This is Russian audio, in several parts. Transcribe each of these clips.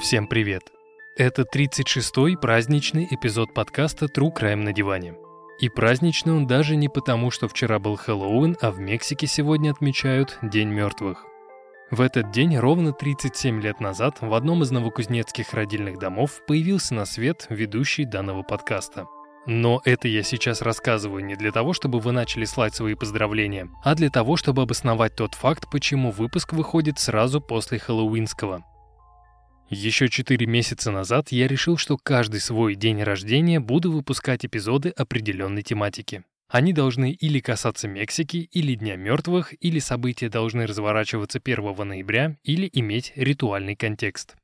Всем привет! Это 36-й праздничный эпизод подкаста True Crime на диване. И праздничный он даже не потому, что вчера был Хэллоуин, а в Мексике сегодня отмечают День мертвых. В этот день ровно 37 лет назад в одном из новокузнецких родильных домов появился на свет ведущий данного подкаста. Но это я сейчас рассказываю не для того, чтобы вы начали слать свои поздравления, а для того, чтобы обосновать тот факт, почему выпуск выходит сразу после хэллоуинского. Еще четыре месяца назад я решил, что каждый свой день рождения буду выпускать эпизоды определенной тематики. Они должны или касаться Мексики, или Дня мертвых, или события должны разворачиваться 1 ноября, или иметь ритуальный контекст.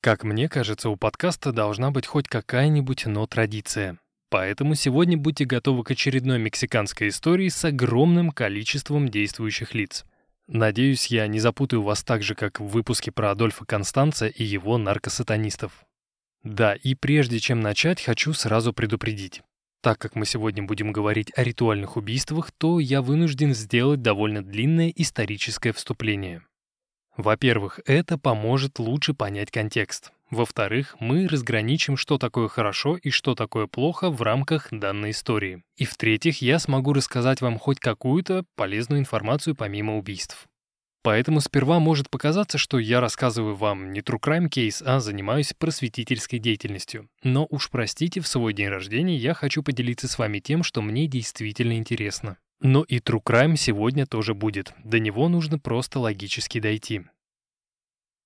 Как мне кажется, у подкаста должна быть хоть какая-нибудь, но традиция. Поэтому сегодня будьте готовы к очередной мексиканской истории с огромным количеством действующих лиц. Надеюсь, я не запутаю вас так же, как в выпуске про Адольфа Констанца и его наркосатанистов. Да, и прежде чем начать, хочу сразу предупредить. Так как мы сегодня будем говорить о ритуальных убийствах, то я вынужден сделать довольно длинное историческое вступление. Во-первых, это поможет лучше понять контекст. Во-вторых, мы разграничим, что такое хорошо и что такое плохо в рамках данной истории. И в-третьих, я смогу рассказать вам хоть какую-то полезную информацию помимо убийств. Поэтому сперва может показаться, что я рассказываю вам не true crime кейс, а занимаюсь просветительской деятельностью. Но уж простите, в свой день рождения я хочу поделиться с вами тем, что мне действительно интересно. Но и true crime сегодня тоже будет. До него нужно просто логически дойти.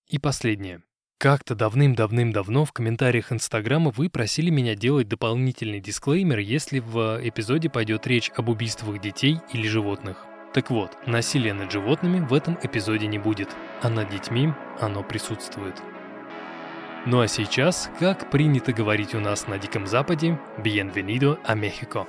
И последнее. Как-то давным-давным-давно в комментариях Инстаграма вы просили меня делать дополнительный дисклеймер, если в эпизоде пойдет речь об убийствах детей или животных. Так вот, насилия над животными в этом эпизоде не будет, а над детьми оно присутствует. Ну а сейчас, как принято говорить у нас на Диком Западе, «Bienvenido a México».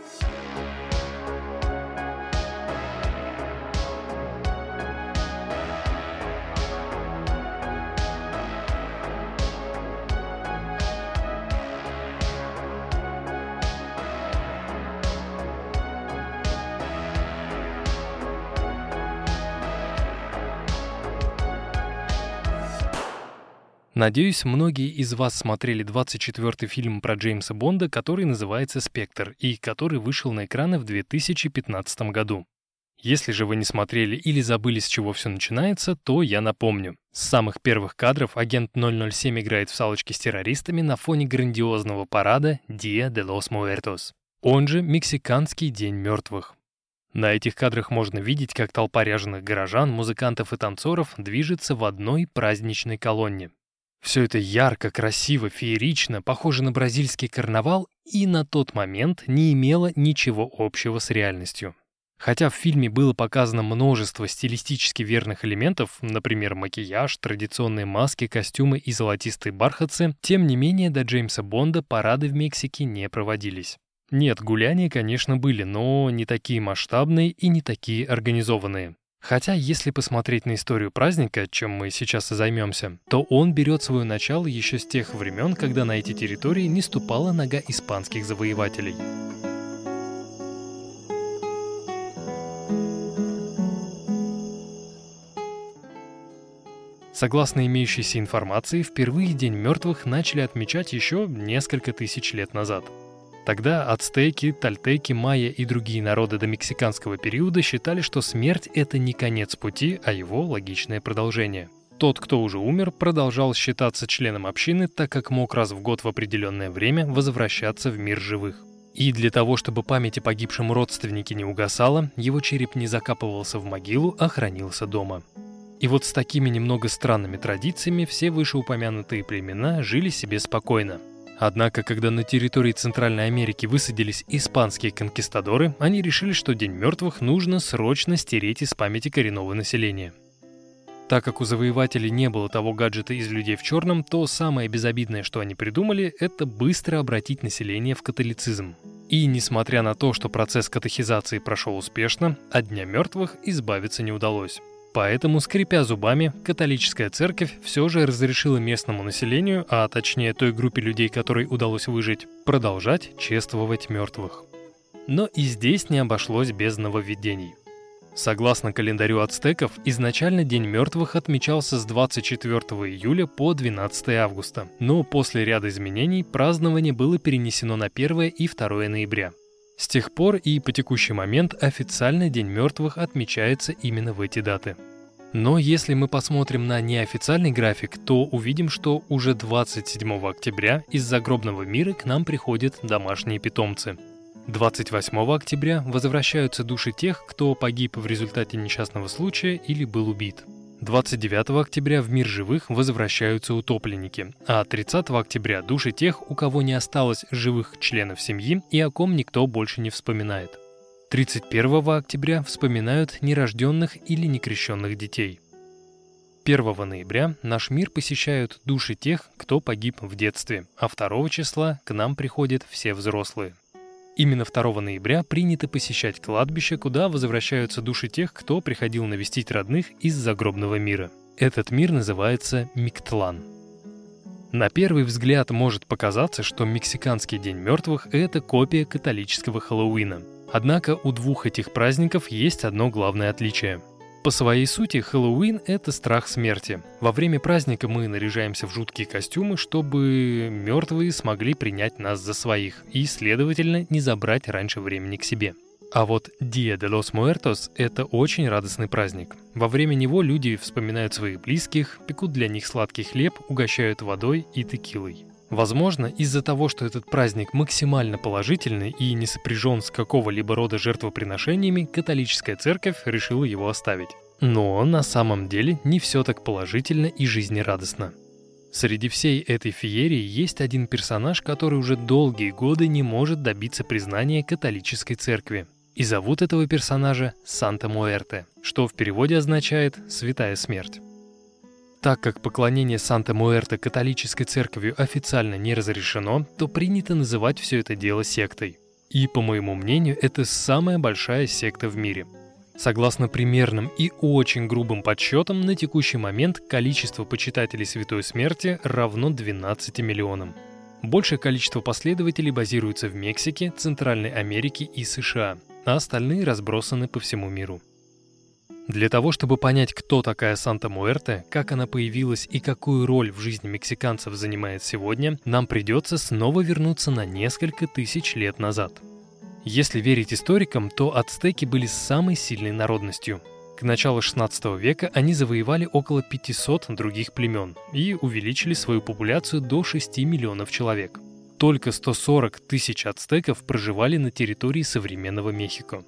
Надеюсь, многие из вас смотрели 24-й фильм про Джеймса Бонда, который называется «Спектр» и который вышел на экраны в 2015 году. Если же вы не смотрели или забыли, с чего все начинается, то я напомню. С самых первых кадров агент 007 играет в салочки с террористами на фоне грандиозного парада Dia de los Muertos, он же Мексиканский день мертвых. На этих кадрах можно видеть, как толпа ряженых горожан, музыкантов и танцоров движется в одной праздничной колонне. Все это ярко, красиво, феерично, похоже на бразильский карнавал и на тот момент не имело ничего общего с реальностью. Хотя в фильме было показано множество стилистически верных элементов, например, макияж, традиционные маски, костюмы и золотистые бархатцы, тем не менее до Джеймса Бонда парады в Мексике не проводились. Нет, гуляния, конечно, были, но не такие масштабные и не такие организованные. Хотя, если посмотреть на историю праздника, чем мы сейчас и займемся, то он берет свое начало еще с тех времен, когда на эти территории не ступала нога испанских завоевателей. Согласно имеющейся информации, впервые День мертвых начали отмечать еще несколько тысяч лет назад – Тогда ацтеки, тальтеки, майя и другие народы до мексиканского периода считали, что смерть — это не конец пути, а его логичное продолжение. Тот, кто уже умер, продолжал считаться членом общины, так как мог раз в год в определенное время возвращаться в мир живых. И для того, чтобы память о погибшем родственнике не угасала, его череп не закапывался в могилу, а хранился дома. И вот с такими немного странными традициями все вышеупомянутые племена жили себе спокойно – Однако, когда на территории Центральной Америки высадились испанские конкистадоры, они решили, что День мертвых нужно срочно стереть из памяти коренного населения. Так как у завоевателей не было того гаджета из людей в черном, то самое безобидное, что они придумали, это быстро обратить население в католицизм. И несмотря на то, что процесс катехизации прошел успешно, от Дня мертвых избавиться не удалось. Поэтому, скрипя зубами, католическая церковь все же разрешила местному населению, а точнее той группе людей, которой удалось выжить, продолжать чествовать мертвых. Но и здесь не обошлось без нововведений. Согласно календарю ацтеков, изначально День мертвых отмечался с 24 июля по 12 августа, но после ряда изменений празднование было перенесено на 1 и 2 ноября. С тех пор и по текущий момент официально День мертвых отмечается именно в эти даты. Но если мы посмотрим на неофициальный график, то увидим, что уже 27 октября из загробного мира к нам приходят домашние питомцы – 28 октября возвращаются души тех, кто погиб в результате несчастного случая или был убит. 29 октября в мир живых возвращаются утопленники, а 30 октября души тех, у кого не осталось живых членов семьи и о ком никто больше не вспоминает. 31 октября вспоминают нерожденных или некрещенных детей. 1 ноября наш мир посещают души тех, кто погиб в детстве, а 2 числа к нам приходят все взрослые. Именно 2 ноября принято посещать кладбище, куда возвращаются души тех, кто приходил навестить родных из загробного мира. Этот мир называется Миктлан. На первый взгляд может показаться, что мексиканский День мертвых – это копия католического Хэллоуина. Однако у двух этих праздников есть одно главное отличие – по своей сути, Хэллоуин — это страх смерти. Во время праздника мы наряжаемся в жуткие костюмы, чтобы мертвые смогли принять нас за своих и, следовательно, не забрать раньше времени к себе. А вот Dia de los Muertos — это очень радостный праздник. Во время него люди вспоминают своих близких, пекут для них сладкий хлеб, угощают водой и текилой. Возможно, из-за того, что этот праздник максимально положительный и не сопряжен с какого-либо рода жертвоприношениями, католическая церковь решила его оставить. Но на самом деле не все так положительно и жизнерадостно. Среди всей этой феерии есть один персонаж, который уже долгие годы не может добиться признания католической церкви. И зовут этого персонажа Санта Муэрте, что в переводе означает «святая смерть». Так как поклонение Санта-Муэрте католической церковью официально не разрешено, то принято называть все это дело сектой. И, по моему мнению, это самая большая секта в мире. Согласно примерным и очень грубым подсчетам, на текущий момент количество почитателей Святой Смерти равно 12 миллионам. Большее количество последователей базируется в Мексике, Центральной Америке и США, а остальные разбросаны по всему миру. Для того, чтобы понять, кто такая Санта-Муэрте, как она появилась и какую роль в жизни мексиканцев занимает сегодня, нам придется снова вернуться на несколько тысяч лет назад. Если верить историкам, то ацтеки были самой сильной народностью. К началу 16 века они завоевали около 500 других племен и увеличили свою популяцию до 6 миллионов человек. Только 140 тысяч ацтеков проживали на территории современного Мехико.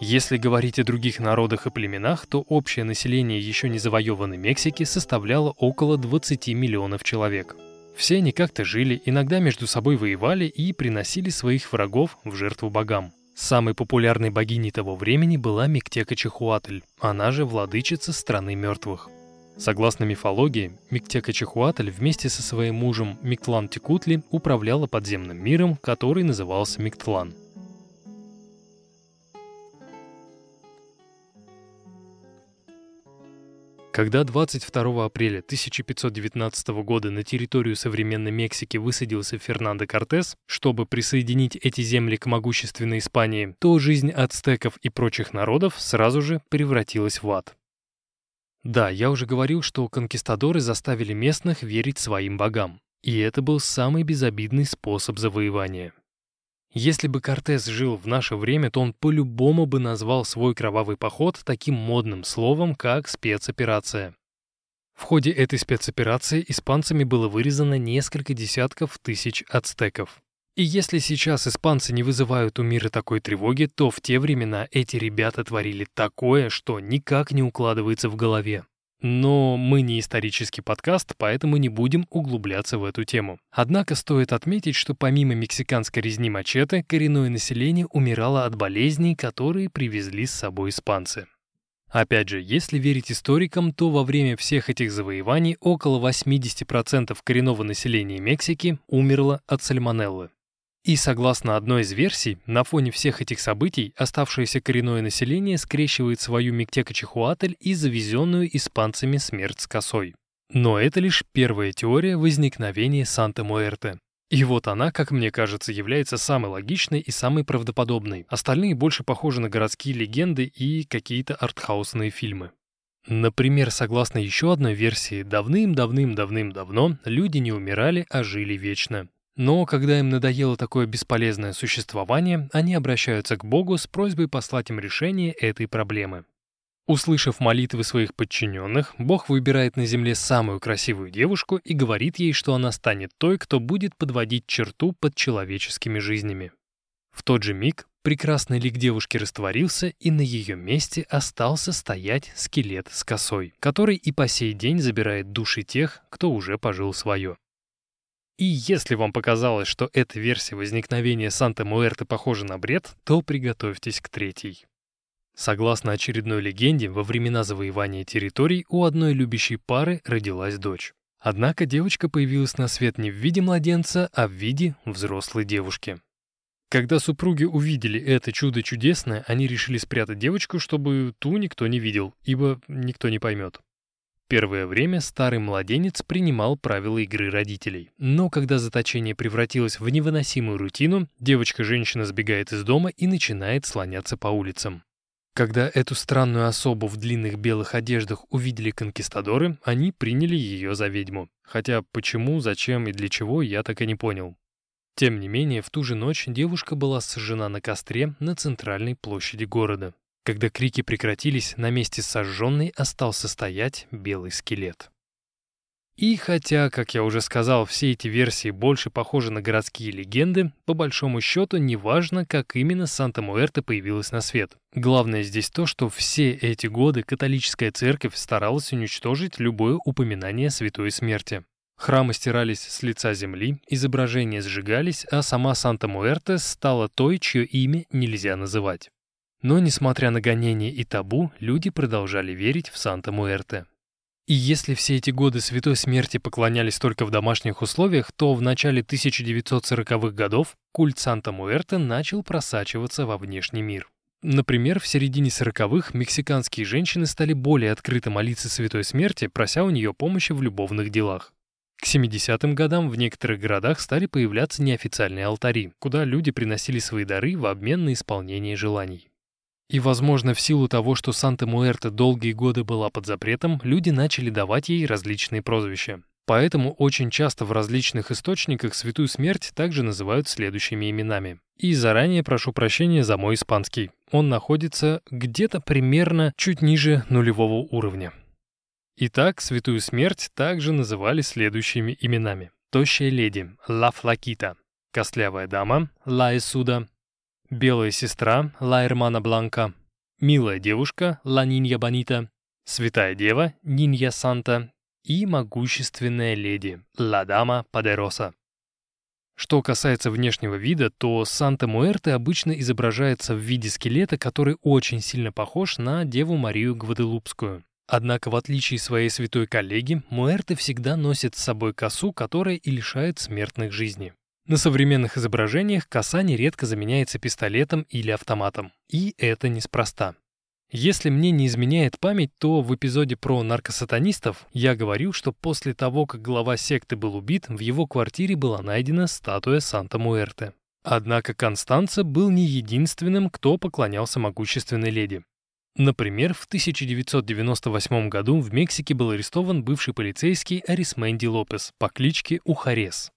Если говорить о других народах и племенах, то общее население еще не завоеванной Мексики составляло около 20 миллионов человек. Все они как-то жили, иногда между собой воевали и приносили своих врагов в жертву богам. Самой популярной богиней того времени была Миктека Чихуатль, она же владычица страны мертвых. Согласно мифологии, Миктека Чихуатль вместе со своим мужем Миктлан Текутли управляла подземным миром, который назывался Миктлан – Когда 22 апреля 1519 года на территорию современной Мексики высадился Фернандо Кортес, чтобы присоединить эти земли к могущественной Испании, то жизнь ацтеков и прочих народов сразу же превратилась в ад. Да, я уже говорил, что конкистадоры заставили местных верить своим богам. И это был самый безобидный способ завоевания. Если бы Кортес жил в наше время, то он по-любому бы назвал свой кровавый поход таким модным словом, как спецоперация. В ходе этой спецоперации испанцами было вырезано несколько десятков тысяч ацтеков. И если сейчас испанцы не вызывают у мира такой тревоги, то в те времена эти ребята творили такое, что никак не укладывается в голове. Но мы не исторический подкаст, поэтому не будем углубляться в эту тему. Однако стоит отметить, что помимо мексиканской резни мачете, коренное население умирало от болезней, которые привезли с собой испанцы. Опять же, если верить историкам, то во время всех этих завоеваний около 80% коренного населения Мексики умерло от сальмонеллы. И согласно одной из версий, на фоне всех этих событий оставшееся коренное население скрещивает свою Миктека-Чихуатль и завезенную испанцами смерть с косой. Но это лишь первая теория возникновения Санта-Муэрте. И вот она, как мне кажется, является самой логичной и самой правдоподобной. Остальные больше похожи на городские легенды и какие-то артхаусные фильмы. Например, согласно еще одной версии, давным-давным-давным-давно люди не умирали, а жили вечно. Но когда им надоело такое бесполезное существование, они обращаются к Богу с просьбой послать им решение этой проблемы. Услышав молитвы своих подчиненных, Бог выбирает на земле самую красивую девушку и говорит ей, что она станет той, кто будет подводить черту под человеческими жизнями. В тот же миг прекрасный лик девушки растворился, и на ее месте остался стоять скелет с косой, который и по сей день забирает души тех, кто уже пожил свое. И если вам показалось, что эта версия возникновения Санта-Муэрте похожа на бред, то приготовьтесь к третьей. Согласно очередной легенде, во времена завоевания территорий у одной любящей пары родилась дочь. Однако девочка появилась на свет не в виде младенца, а в виде взрослой девушки. Когда супруги увидели это чудо чудесное, они решили спрятать девочку, чтобы ту никто не видел, ибо никто не поймет. Первое время старый младенец принимал правила игры родителей. Но когда заточение превратилось в невыносимую рутину, девочка-женщина сбегает из дома и начинает слоняться по улицам. Когда эту странную особу в длинных белых одеждах увидели конкистадоры, они приняли ее за ведьму. Хотя почему, зачем и для чего, я так и не понял. Тем не менее, в ту же ночь девушка была сожжена на костре на центральной площади города. Когда крики прекратились, на месте сожженной остался стоять белый скелет. И хотя, как я уже сказал, все эти версии больше похожи на городские легенды, по большому счету неважно, как именно Санта-Муэрте появилась на свет. Главное здесь то, что все эти годы католическая церковь старалась уничтожить любое упоминание святой смерти. Храмы стирались с лица земли, изображения сжигались, а сама Санта-Муэрте стала той, чье имя нельзя называть. Но, несмотря на гонения и табу, люди продолжали верить в Санта-Муэрте. И если все эти годы Святой Смерти поклонялись только в домашних условиях, то в начале 1940-х годов культ Санта-Муэрте начал просачиваться во внешний мир. Например, в середине 40-х мексиканские женщины стали более открыто молиться Святой Смерти, прося у нее помощи в любовных делах. К 70-м годам в некоторых городах стали появляться неофициальные алтари, куда люди приносили свои дары в обмен на исполнение желаний. И, возможно, в силу того, что Санта-Муэрте долгие годы была под запретом, люди начали давать ей различные прозвища. Поэтому очень часто в различных источниках Святую Смерть также называют следующими именами. И заранее прошу прощения за мой испанский. Он находится где-то примерно чуть ниже нулевого уровня. Итак, Святую Смерть также называли следующими именами. Тощая леди – Ла Флакита, Костлявая дама – Ла Эсуда, Белая сестра Ла Бланка, Милая девушка Ла Нинья Бонита, Святая дева Нинья Санта и могущественная леди Ла Дама Падероса. Что касается внешнего вида, то Санта-Муэрте обычно изображается в виде скелета, который очень сильно похож на Деву Марию Гваделупскую. Однако, в отличие своей святой коллеги, Муэрте всегда носит с собой косу, которая и лишает смертных жизни. На современных изображениях коса нередко заменяется пистолетом или автоматом. И это неспроста. Если мне не изменяет память, то в эпизоде про наркосатанистов я говорил, что после того, как глава секты был убит, в его квартире была найдена статуя Санта-Муэрте. Однако Констанца был не единственным, кто поклонялся могущественной леди. Например, в 1998 году в Мексике был арестован бывший полицейский Арисменди Лопес по кличке Ухарес.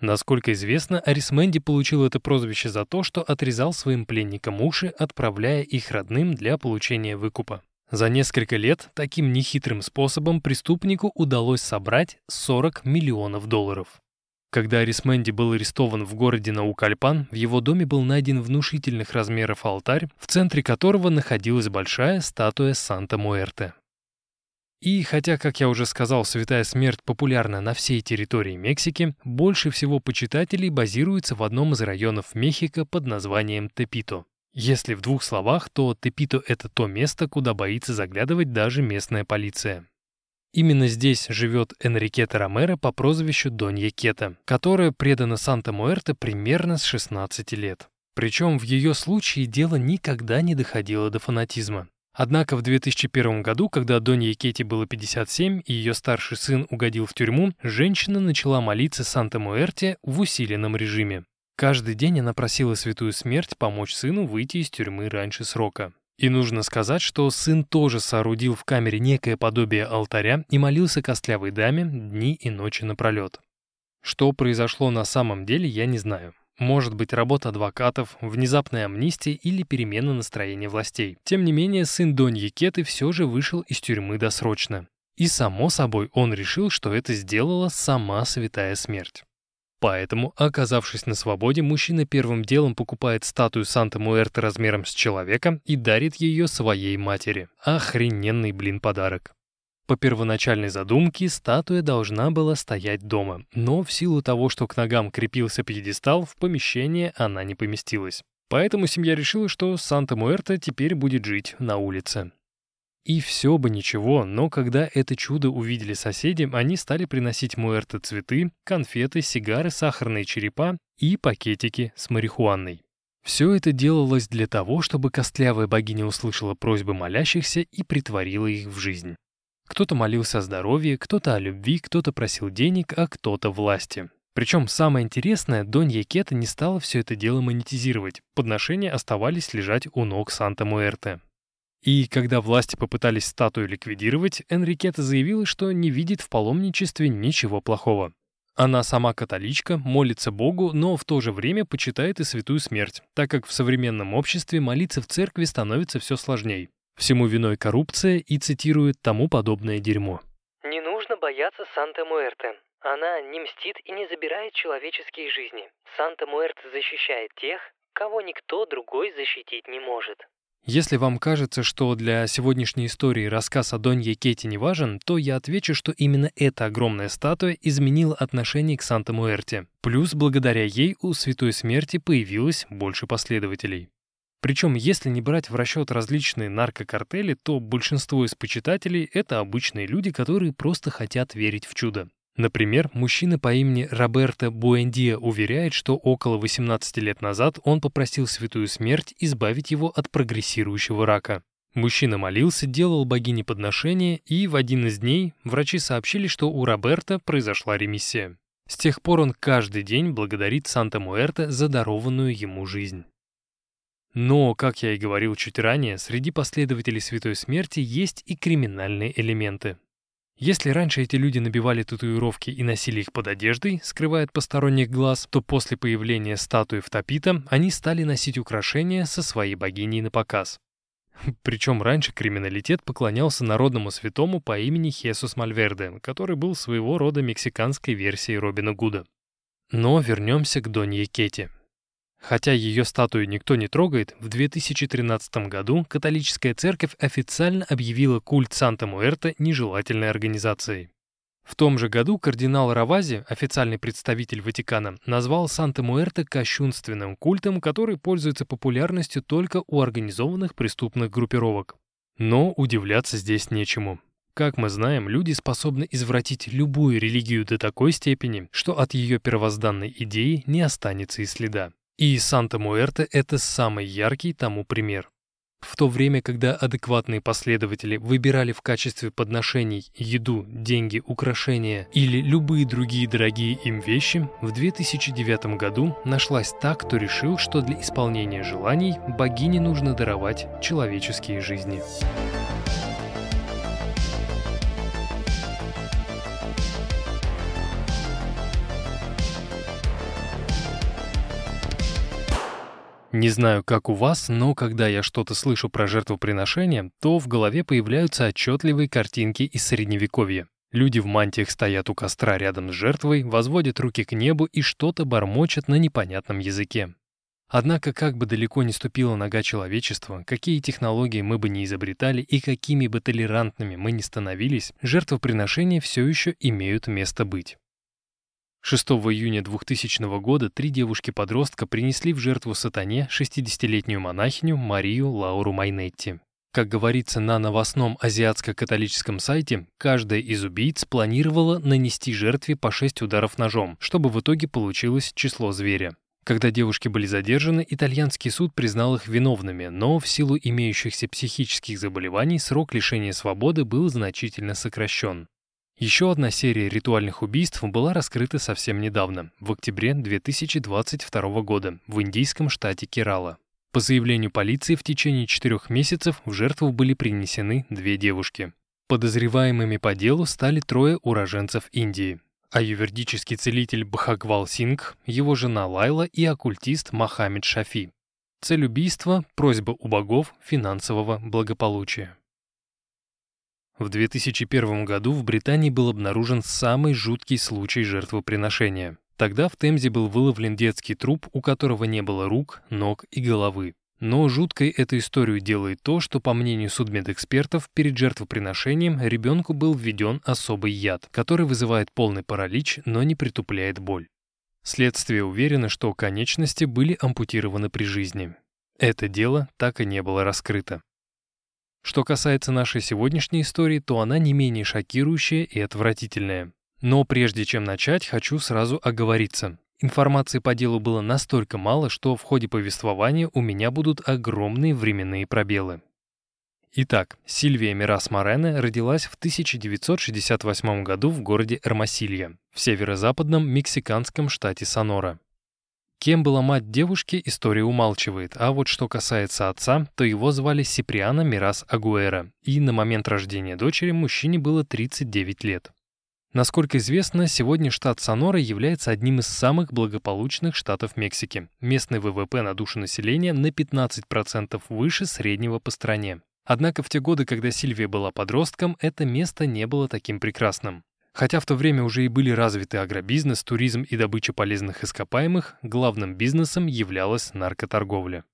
Насколько известно, Арисменди получил это прозвище за то, что отрезал своим пленникам уши, отправляя их родным для получения выкупа. За несколько лет таким нехитрым способом преступнику удалось собрать 40 миллионов долларов. Когда Арисменди был арестован в городе Наукальпан, в его доме был найден внушительных размеров алтарь, в центре которого находилась большая статуя Санта-Муэрте. И хотя, как я уже сказал, Святая Смерть популярна на всей территории Мексики, больше всего почитателей базируется в одном из районов Мехико под названием Тепито. Если в двух словах, то Тепито — это то место, куда боится заглядывать даже местная полиция. Именно здесь живет Энрикета Ромеро по прозвищу Донья Кета, которая предана Санта-Муэрте примерно с 16 лет. Причем в ее случае дело никогда не доходило до фанатизма. Однако в 2001 году, когда Донье Кетти было 57 и ее старший сын угодил в тюрьму, женщина начала молиться Санта-Муэрте в усиленном режиме. Каждый день она просила Святую Смерть помочь сыну выйти из тюрьмы раньше срока. И нужно сказать, что сын тоже соорудил в камере некое подобие алтаря и молился костлявой даме дни и ночи напролет. Что произошло на самом деле, я не знаю. Может быть, работа адвокатов, внезапная амнистия или перемена настроения властей. Тем не менее, сын Доньи Кеты все же вышел из тюрьмы досрочно. И, само собой, он решил, что это сделала сама Святая Смерть. Поэтому, оказавшись на свободе, мужчина первым делом покупает статую Санта-Муэрте размером с человека и дарит ее своей матери. Охрененный, блин, подарок. По первоначальной задумке статуя должна была стоять дома, но в силу того, что к ногам крепился пьедестал, в помещение она не поместилась. Поэтому семья решила, что Санта-Муэрта теперь будет жить на улице. И все бы ничего, но когда это чудо увидели соседи, они стали приносить Муэрте цветы, конфеты, сигары, сахарные черепа и пакетики с марихуаной. Все это делалось для того, чтобы костлявая богиня услышала просьбы молящихся и притворила их в жизнь. Кто-то молился о здоровье, кто-то о любви, кто-то просил денег, а кто-то власти. Причем самое интересное, Донья Кета не стала все это дело монетизировать, подношения оставались лежать у ног Санта-Муэрте. И когда власти попытались статую ликвидировать, Энрикета заявила, что не видит в паломничестве ничего плохого. Она сама католичка, молится Богу, но в то же время почитает и святую смерть, так как в современном обществе молиться в церкви становится все сложнее. Всему виной коррупция и цитирует тому подобное дерьмо. «Не нужно бояться Санта-Муэрте. Она не мстит и не забирает человеческие жизни. Санта-Муэрте защищает тех, кого никто другой защитить не может». Если вам кажется, что для сегодняшней истории рассказ о Донье Кете не важен, то я отвечу, что именно эта огромная статуя изменила отношение к Санта-Муэрте. Плюс благодаря ей у Святой Смерти появилось больше последователей. Причем, если не брать в расчет различные наркокартели, то большинство из почитателей — это обычные люди, которые просто хотят верить в чудо. Например, мужчина по имени Роберто Буэндиа уверяет, что около 18 лет назад он попросил Святую Смерть избавить его от прогрессирующего рака. Мужчина молился, делал богине подношения, и в один из дней врачи сообщили, что у Роберта произошла ремиссия. С тех пор он каждый день благодарит Санта-Муэрте за дарованную ему жизнь. Но, как я и говорил чуть ранее, среди последователей Святой Смерти есть и криминальные элементы. Если раньше эти люди набивали татуировки и носили их под одеждой, скрывая от посторонних глаз, то после появления статуи в Топита они стали носить украшения со своей богиней на показ. Причем раньше криминалитет поклонялся народному святому по имени Хесус Мальверде, который был своего рода мексиканской версией Робина Гуда. Но вернемся к Донье Кете. Хотя ее статую никто не трогает, в 2013 году католическая церковь официально объявила культ Санта-Муэрте нежелательной организацией. В том же году кардинал Равази, официальный представитель Ватикана, назвал Санта-Муэрте кощунственным культом, который пользуется популярностью только у организованных преступных группировок. Но удивляться здесь нечему. Как мы знаем, люди способны извратить любую религию до такой степени, что от ее первозданной идеи не останется и следа. И Санта-Муэрте — это самый яркий тому пример. В то время, когда адекватные последователи выбирали в качестве подношений еду, деньги, украшения или любые другие дорогие им вещи, в 2009 году нашлась та, кто решил, что для исполнения желаний богине нужно даровать человеческие жизни. Не знаю, как у вас, но когда я что-то слышу про жертвоприношение, то в голове появляются отчетливые картинки из Средневековья. Люди в мантиях стоят у костра рядом с жертвой, возводят руки к небу и что-то бормочат на непонятном языке. Однако, как бы далеко ни ступила нога человечества, какие технологии мы бы не изобретали и какими бы толерантными мы ни становились, жертвоприношения все еще имеют место быть. 6 июня 2000 года три девушки-подростка принесли в жертву сатане 60-летнюю монахиню Марию Лауру Майнетти. Как говорится на новостном азиатско-католическом сайте, каждая из убийц планировала нанести жертве по 6 ударов ножом, чтобы в итоге получилось число зверя. Когда девушки были задержаны, итальянский суд признал их виновными, но в силу имеющихся психических заболеваний срок лишения свободы был значительно сокращен. Еще одна серия ритуальных убийств была раскрыта совсем недавно, в октябре 2022 года, в индийском штате Керала. По заявлению полиции, в течение четырех месяцев в жертву были принесены две девушки. Подозреваемыми по делу стали трое уроженцев Индии аювердический целитель Бхагвал Сингх, его жена Лайла и оккультист Мохаммед Шафи. Цель убийства – просьба у богов финансового благополучия. В 2001 году в Британии был обнаружен самый жуткий случай жертвоприношения. Тогда в Темзе был выловлен детский труп, у которого не было рук, ног и головы. Но жуткой эту историю делает то, что, по мнению судмедэкспертов, перед жертвоприношением ребенку был введен особый яд, который вызывает полный паралич, но не притупляет боль. Следствие уверено, что конечности были ампутированы при жизни. Это дело так и не было раскрыто. Что касается нашей сегодняшней истории, то она не менее шокирующая и отвратительная. Но прежде чем начать, хочу сразу оговориться. Информации по делу было настолько мало, что в ходе повествования у меня будут огромные временные пробелы. Итак, Сильвия Мирас Морене родилась в 1968 году в городе Эрмасилья, в северо-западном мексиканском штате Сонора. Кем была мать девушки, история умалчивает, а вот что касается отца, то его звали Сиприано Мирас Агуэра, и на момент рождения дочери мужчине было 39 лет. Насколько известно, сегодня штат Сонора является одним из самых благополучных штатов Мексики. Местный ВВП на душу населения на 15% выше среднего по стране. Однако в те годы, когда Сильвия была подростком, это место не было таким прекрасным. Хотя в то время уже и были развиты агробизнес, туризм и добыча полезных ископаемых, главным бизнесом являлась наркоторговля.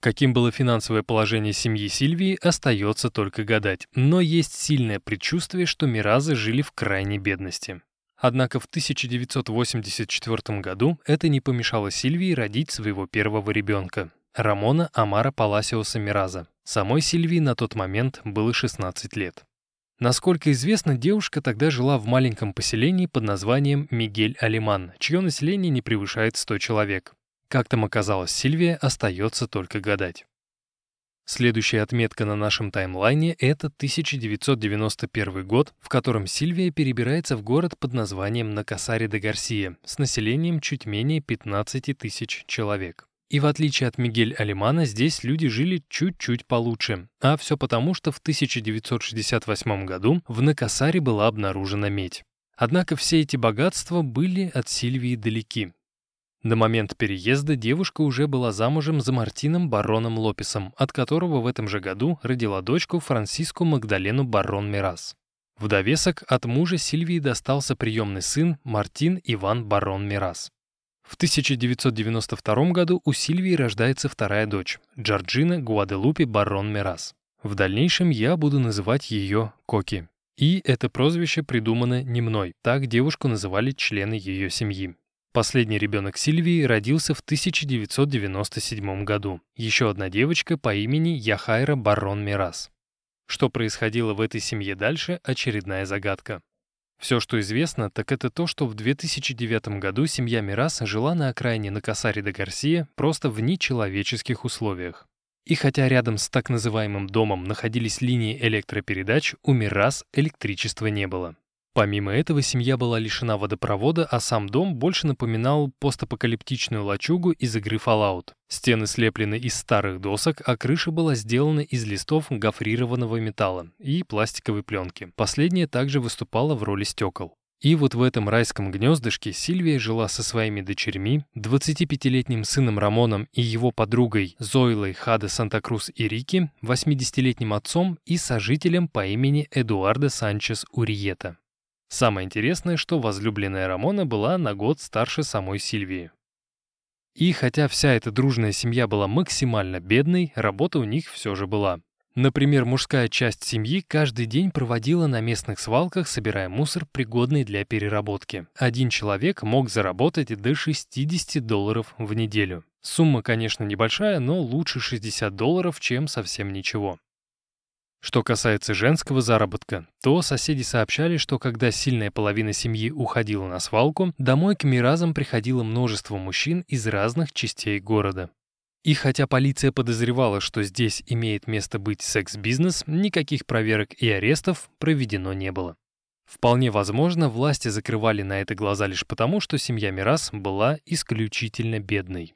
Каким было финансовое положение семьи Сильвии, остается только гадать, но есть сильное предчувствие, что Миразы жили в крайней бедности. Однако в 1984 году это не помешало Сильвии родить своего первого ребенка – Рамона Амара Паласиоса Мираза. Самой Сильвии на тот момент было 16 лет. Насколько известно, девушка тогда жила в маленьком поселении под названием Мигель-Алиман, чье население не превышает 100 человек. Как там оказалась Сильвия, остается только гадать. Следующая отметка на нашем таймлайне — это 1991 год, в котором Сильвия перебирается в город под названием Накасари де Гарсия с населением чуть менее 15 тысяч человек. И в отличие от Мигель Алимана, здесь люди жили чуть-чуть получше. А все потому, что в 1968 году в Накасаре была обнаружена медь. Однако все эти богатства были от Сильвии далеки. На момент переезда девушка уже была замужем за Мартином Бароном Лопесом, от которого в этом же году родила дочку Франсиску Магдалену Барон Мирас. В довесок от мужа Сильвии достался приемный сын Мартин Иван Барон Мирас. В 1992 году у Сильвии рождается вторая дочь, Джорджина Гуаделупи Барон Мирас. В дальнейшем я буду называть ее Коки. И это прозвище придумано не мной, так девушку называли члены ее семьи. Последний ребенок Сильвии родился в 1997 году. Еще одна девочка по имени Яхайра Барон Мирас. Что происходило в этой семье дальше – очередная загадка. Все, что известно, так это то, что в 2009 году семья Мирас жила на окраине Накасари де Гарсия просто в нечеловеческих условиях. И хотя рядом с так называемым домом находились линии электропередач, у Мирас электричества не было. Помимо этого, семья была лишена водопровода, а сам дом больше напоминал постапокалиптичную лачугу из игры Fallout. Стены слеплены из старых досок, а крыша была сделана из листов гофрированного металла и пластиковой пленки. Последняя также выступала в роли стекол. И вот в этом райском гнездышке Сильвия жила со своими дочерьми, 25-летним сыном Рамоном и его подругой Зойлой Хада Санта-Крус и Рики, 80-летним отцом и сожителем по имени Эдуардо Санчес Уриета. Самое интересное, что возлюбленная Рамона была на год старше самой Сильвии. И хотя вся эта дружная семья была максимально бедной, работа у них все же была. Например, мужская часть семьи каждый день проводила на местных свалках, собирая мусор, пригодный для переработки. Один человек мог заработать до 60 долларов в неделю. Сумма, конечно, небольшая, но лучше 60 долларов, чем совсем ничего. Что касается женского заработка, то соседи сообщали, что когда сильная половина семьи уходила на свалку, домой к миразам приходило множество мужчин из разных частей города. И хотя полиция подозревала, что здесь имеет место быть секс-бизнес, никаких проверок и арестов проведено не было. Вполне возможно, власти закрывали на это глаза лишь потому, что семья Мирас была исключительно бедной.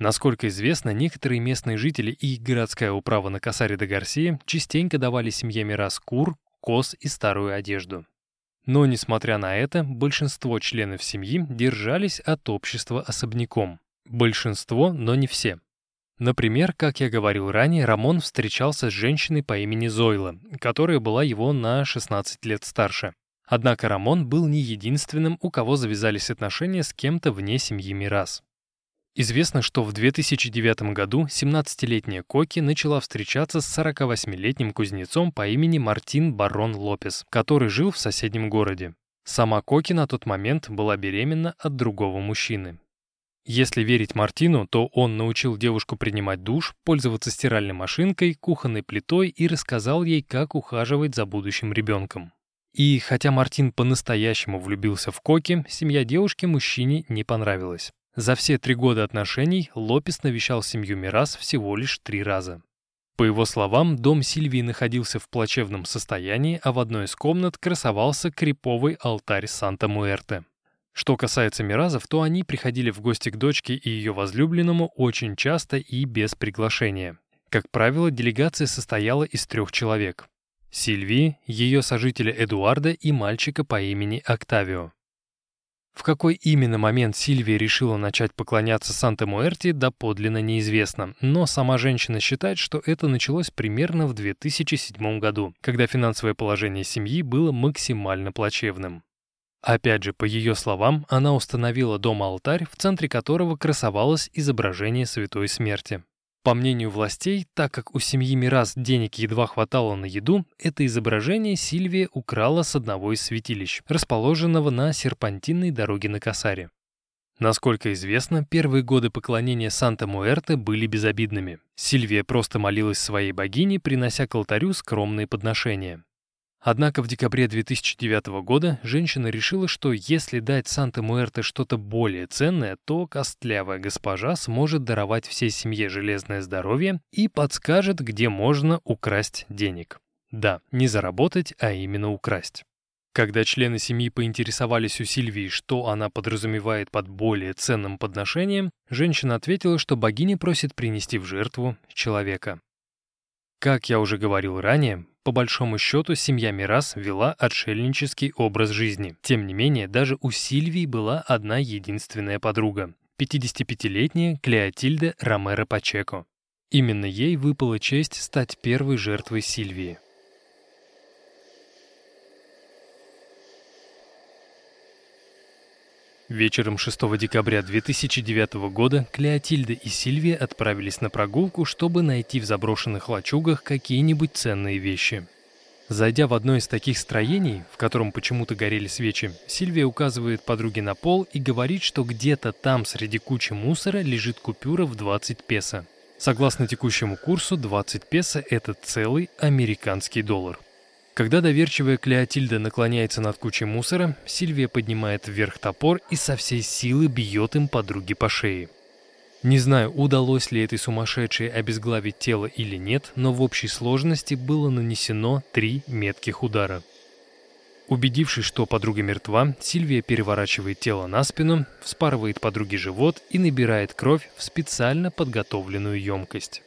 Насколько известно, некоторые местные жители и городская управа на Касаре де Гарсия частенько давали семье Мирас кур, коз и старую одежду. Но, несмотря на это, большинство членов семьи держались от общества особняком. Большинство, но не все. Например, как я говорил ранее, Рамон встречался с женщиной по имени Зойла, которая была его на 16 лет старше. Однако Рамон был не единственным, у кого завязались отношения с кем-то вне семьи Мирас. Известно, что в 2009 году 17-летняя Коки начала встречаться с 48-летним кузнецом по имени Мартин Барон Лопес, который жил в соседнем городе. Сама Коки на тот момент была беременна от другого мужчины. Если верить Мартину, то он научил девушку принимать душ, пользоваться стиральной машинкой, кухонной плитой и рассказал ей, как ухаживать за будущим ребенком. И хотя Мартин по-настоящему влюбился в Коки, семья девушки мужчине не понравилась. За все три года отношений Лопес навещал семью Мирас всего лишь три раза. По его словам, дом Сильвии находился в плачевном состоянии, а в одной из комнат красовался криповый алтарь Санта-Муэрте. Что касается Миразов, то они приходили в гости к дочке и ее возлюбленному очень часто и без приглашения. Как правило, делегация состояла из трех человек. Сильвии, ее сожителя Эдуарда и мальчика по имени Октавио. В какой именно момент Сильвия решила начать поклоняться Санта-Муэрти, доподлинно неизвестно, но сама женщина считает, что это началось примерно в 2007 году, когда финансовое положение семьи было максимально плачевным. Опять же, по ее словам, она установила дома-алтарь, в центре которого красовалось изображение Святой Смерти. По мнению властей, так как у семьи Мирас денег едва хватало на еду, это изображение Сильвия украла с одного из святилищ, расположенного на серпантинной дороге на Касаре. Насколько известно, первые годы поклонения Санта-Муэрте были безобидными. Сильвия просто молилась своей богине, принося к алтарю скромные подношения. Однако в декабре 2009 года женщина решила, что если дать Санта-Муэрте что-то более ценное, то костлявая госпожа сможет даровать всей семье железное здоровье и подскажет, где можно украсть денег. Да, не заработать, а именно украсть. Когда члены семьи поинтересовались у Сильвии, что она подразумевает под более ценным подношением, женщина ответила, что богиня просит принести в жертву человека. Как я уже говорил ранее, по большому счету, семья Мирас вела отшельнический образ жизни. Тем не менее, даже у Сильвии была одна единственная подруга — 55-летняя Клеотильда Ромеро Пачеко. Именно ей выпала честь стать первой жертвой Сильвии. Вечером 6 декабря 2009 года Клеотильда и Сильвия отправились на прогулку, чтобы найти в заброшенных лачугах какие-нибудь ценные вещи. Зайдя в одно из таких строений, в котором почему-то горели свечи, Сильвия указывает подруге на пол и говорит, что где-то там среди кучи мусора лежит купюра в 20 песо. Согласно текущему курсу, 20 песо – это целый американский доллар. Когда доверчивая Клеотильда наклоняется над кучей мусора, Сильвия поднимает вверх топор и со всей силы бьет им подруги по шее. Не знаю, удалось ли этой сумасшедшей обезглавить тело или нет, но в общей сложности было нанесено три метких удара. Убедившись, что подруга мертва, Сильвия переворачивает тело на спину, вспарывает подруге живот и набирает кровь в специально подготовленную емкость.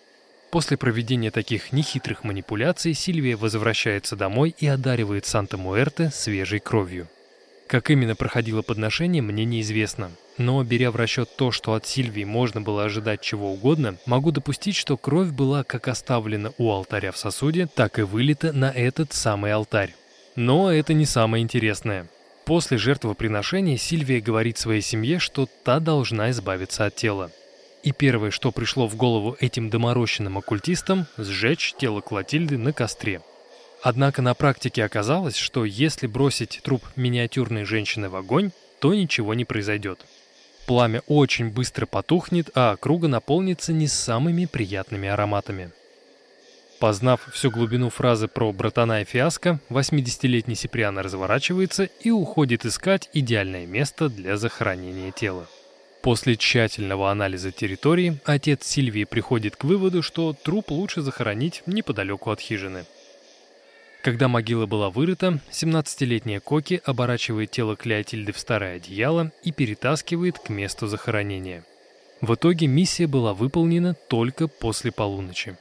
После проведения таких нехитрых манипуляций Сильвия возвращается домой и одаривает Санта-Муэрте свежей кровью. Как именно проходило подношение, мне неизвестно. Но, беря в расчет то, что от Сильвии можно было ожидать чего угодно, могу допустить, что кровь была как оставлена у алтаря в сосуде, так и вылита на этот самый алтарь. Но это не самое интересное. После жертвоприношения Сильвия говорит своей семье, что та должна избавиться от тела. И первое, что пришло в голову этим доморощенным оккультистам – сжечь тело Клотильды на костре. Однако на практике оказалось, что если бросить труп миниатюрной женщины в огонь, то ничего не произойдет. Пламя очень быстро потухнет, а округа наполнится не самыми приятными ароматами. Познав всю глубину фразы про братана и фиаско, 80-летний Сиприано разворачивается и уходит искать идеальное место для захоронения тела. После тщательного анализа территории отец Сильвии приходит к выводу, что труп лучше захоронить неподалеку от хижины. Когда могила была вырыта, 17-летняя Коки оборачивает тело Клеотильды в старое одеяло и перетаскивает к месту захоронения. В итоге миссия была выполнена только после полуночи.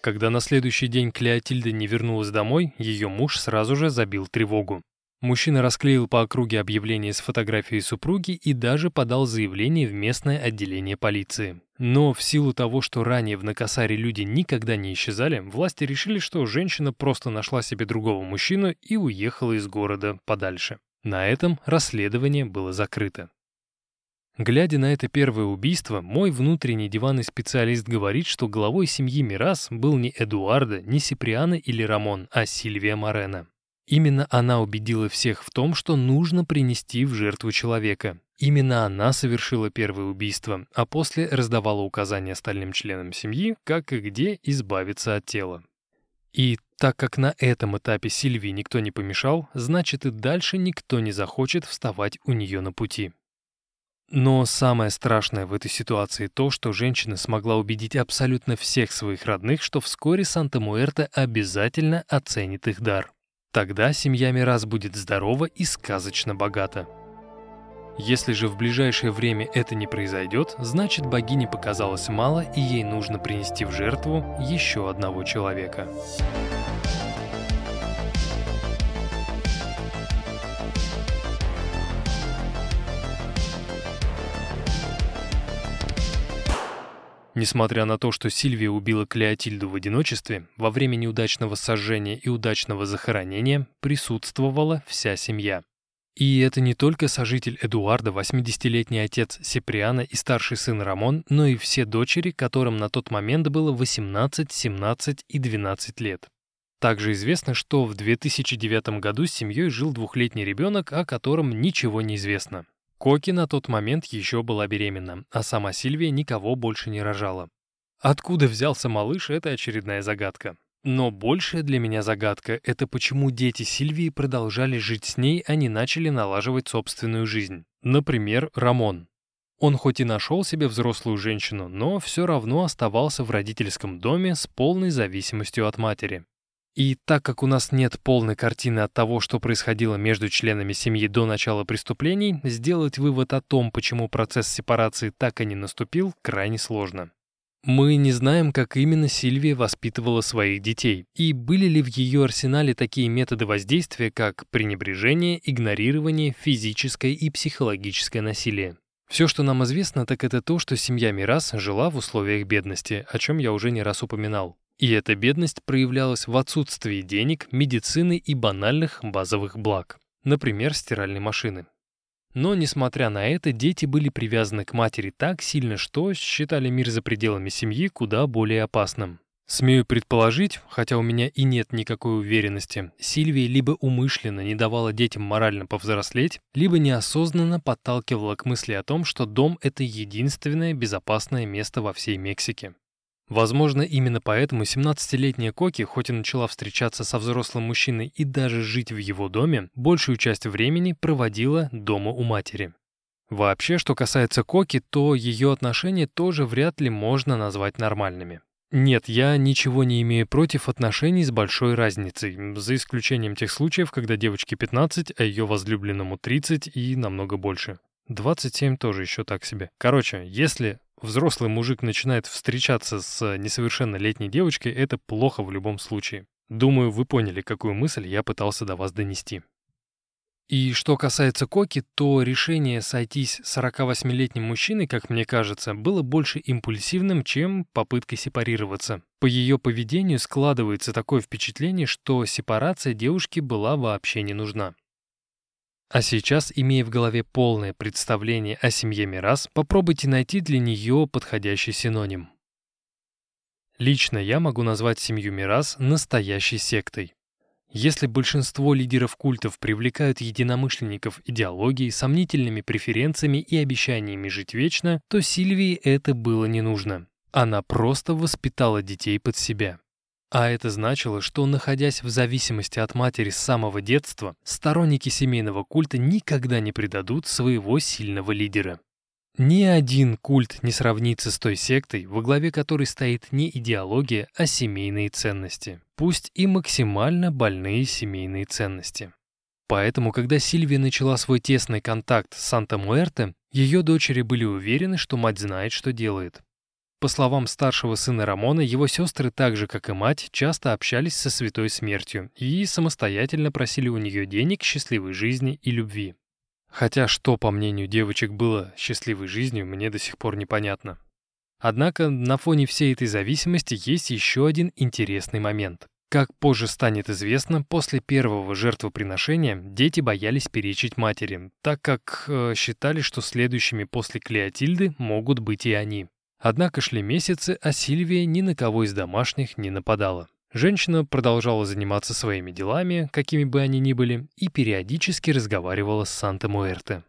Когда на следующий день Клеотильда не вернулась домой, ее муж сразу же забил тревогу. Мужчина расклеил по округе объявление с фотографией супруги и даже подал заявление в местное отделение полиции. Но в силу того, что ранее в Накасаре люди никогда не исчезали, власти решили, что женщина просто нашла себе другого мужчину и уехала из города подальше. На этом расследование было закрыто. Глядя на это первое убийство, мой внутренний диванный специалист говорит, что главой семьи Мирас был не Эдуарда, не Сиприана или Рамон, а Сильвия Морена. Именно она убедила всех в том, что нужно принести в жертву человека. Именно она совершила первое убийство, а после раздавала указания остальным членам семьи, как и где избавиться от тела. И так как на этом этапе Сильвии никто не помешал, значит и дальше никто не захочет вставать у нее на пути. Но самое страшное в этой ситуации то, что женщина смогла убедить абсолютно всех своих родных, что вскоре Санта-Муэрте обязательно оценит их дар. Тогда семья Мирас будет здорова и сказочно богата. Если же в ближайшее время это не произойдет, значит богине показалось мало и ей нужно принести в жертву еще одного человека. Несмотря на то, что Сильвия убила Клеотильду в одиночестве, во время неудачного сожжения и удачного захоронения присутствовала вся семья. И это не только сожитель Эдуарда, 80-летний отец Сеприана и старший сын Рамон, но и все дочери, которым на тот момент было 18, 17 и 12 лет. Также известно, что в 2009 году с семьей жил двухлетний ребенок, о котором ничего не известно. Коки на тот момент еще была беременна, а сама Сильвия никого больше не рожала. Откуда взялся малыш – это очередная загадка. Но большая для меня загадка – это почему дети Сильвии продолжали жить с ней, а не начали налаживать собственную жизнь. Например, Рамон. Он хоть и нашел себе взрослую женщину, но все равно оставался в родительском доме с полной зависимостью от матери. И так как у нас нет полной картины от того, что происходило между членами семьи до начала преступлений, сделать вывод о том, почему процесс сепарации так и не наступил, крайне сложно. Мы не знаем, как именно Сильвия воспитывала своих детей, и были ли в ее арсенале такие методы воздействия, как пренебрежение, игнорирование, физическое и психологическое насилие. Все, что нам известно, так это то, что семья Мирас жила в условиях бедности, о чем я уже не раз упоминал. И эта бедность проявлялась в отсутствии денег, медицины и банальных базовых благ, например, стиральной машины. Но, несмотря на это, дети были привязаны к матери так сильно, что считали мир за пределами семьи куда более опасным. Смею предположить, хотя у меня и нет никакой уверенности, Сильвия либо умышленно не давала детям морально повзрослеть, либо неосознанно подталкивала к мысли о том, что дом — это единственное безопасное место во всей Мексике. Возможно, именно поэтому 17-летняя Коки, хоть и начала встречаться со взрослым мужчиной и даже жить в его доме, большую часть времени проводила дома у матери. Вообще, что касается Коки, то ее отношения тоже вряд ли можно назвать нормальными. Нет, я ничего не имею против отношений с большой разницей, за исключением тех случаев, когда девочке 15, а ее возлюбленному 30 и намного больше. 27 тоже еще так себе. Короче, если взрослый мужик начинает встречаться с несовершеннолетней девочкой, это плохо в любом случае. Думаю, вы поняли, какую мысль я пытался до вас донести. И что касается Коки, то решение сойтись с 48-летним мужчиной, как мне кажется, было больше импульсивным, чем попыткой сепарироваться. По ее поведению складывается такое впечатление, что сепарация девушки была вообще не нужна. А сейчас, имея в голове полное представление о семье Мирас, попробуйте найти для нее подходящий синоним. Лично я могу назвать семью Мирас настоящей сектой. Если большинство лидеров культов привлекают единомышленников идеологией, сомнительными преференциями и обещаниями жить вечно, то Сильвии это было не нужно. Она просто воспитала детей под себя. А это значило, что, находясь в зависимости от матери с самого детства, сторонники семейного культа никогда не предадут своего сильного лидера. Ни один культ не сравнится с той сектой, во главе которой стоит не идеология, а семейные ценности. Пусть и максимально больные семейные ценности. Поэтому, когда Сильвия начала свой тесный контакт с Санта-Муэрте, ее дочери были уверены, что мать знает, что делает. По словам старшего сына Рамона, его сестры, так же как и мать, часто общались со святой смертью и самостоятельно просили у нее денег, счастливой жизни и любви. Хотя что, по мнению девочек, было счастливой жизнью, мне до сих пор непонятно. Однако на фоне всей этой зависимости есть еще один интересный момент. Как позже станет известно, после первого жертвоприношения дети боялись перечить матери, так как э, считали, что следующими после Клеотильды могут быть и они. Однако шли месяцы, а Сильвия ни на кого из домашних не нападала. Женщина продолжала заниматься своими делами, какими бы они ни были, и периодически разговаривала с Санта-Муэрте.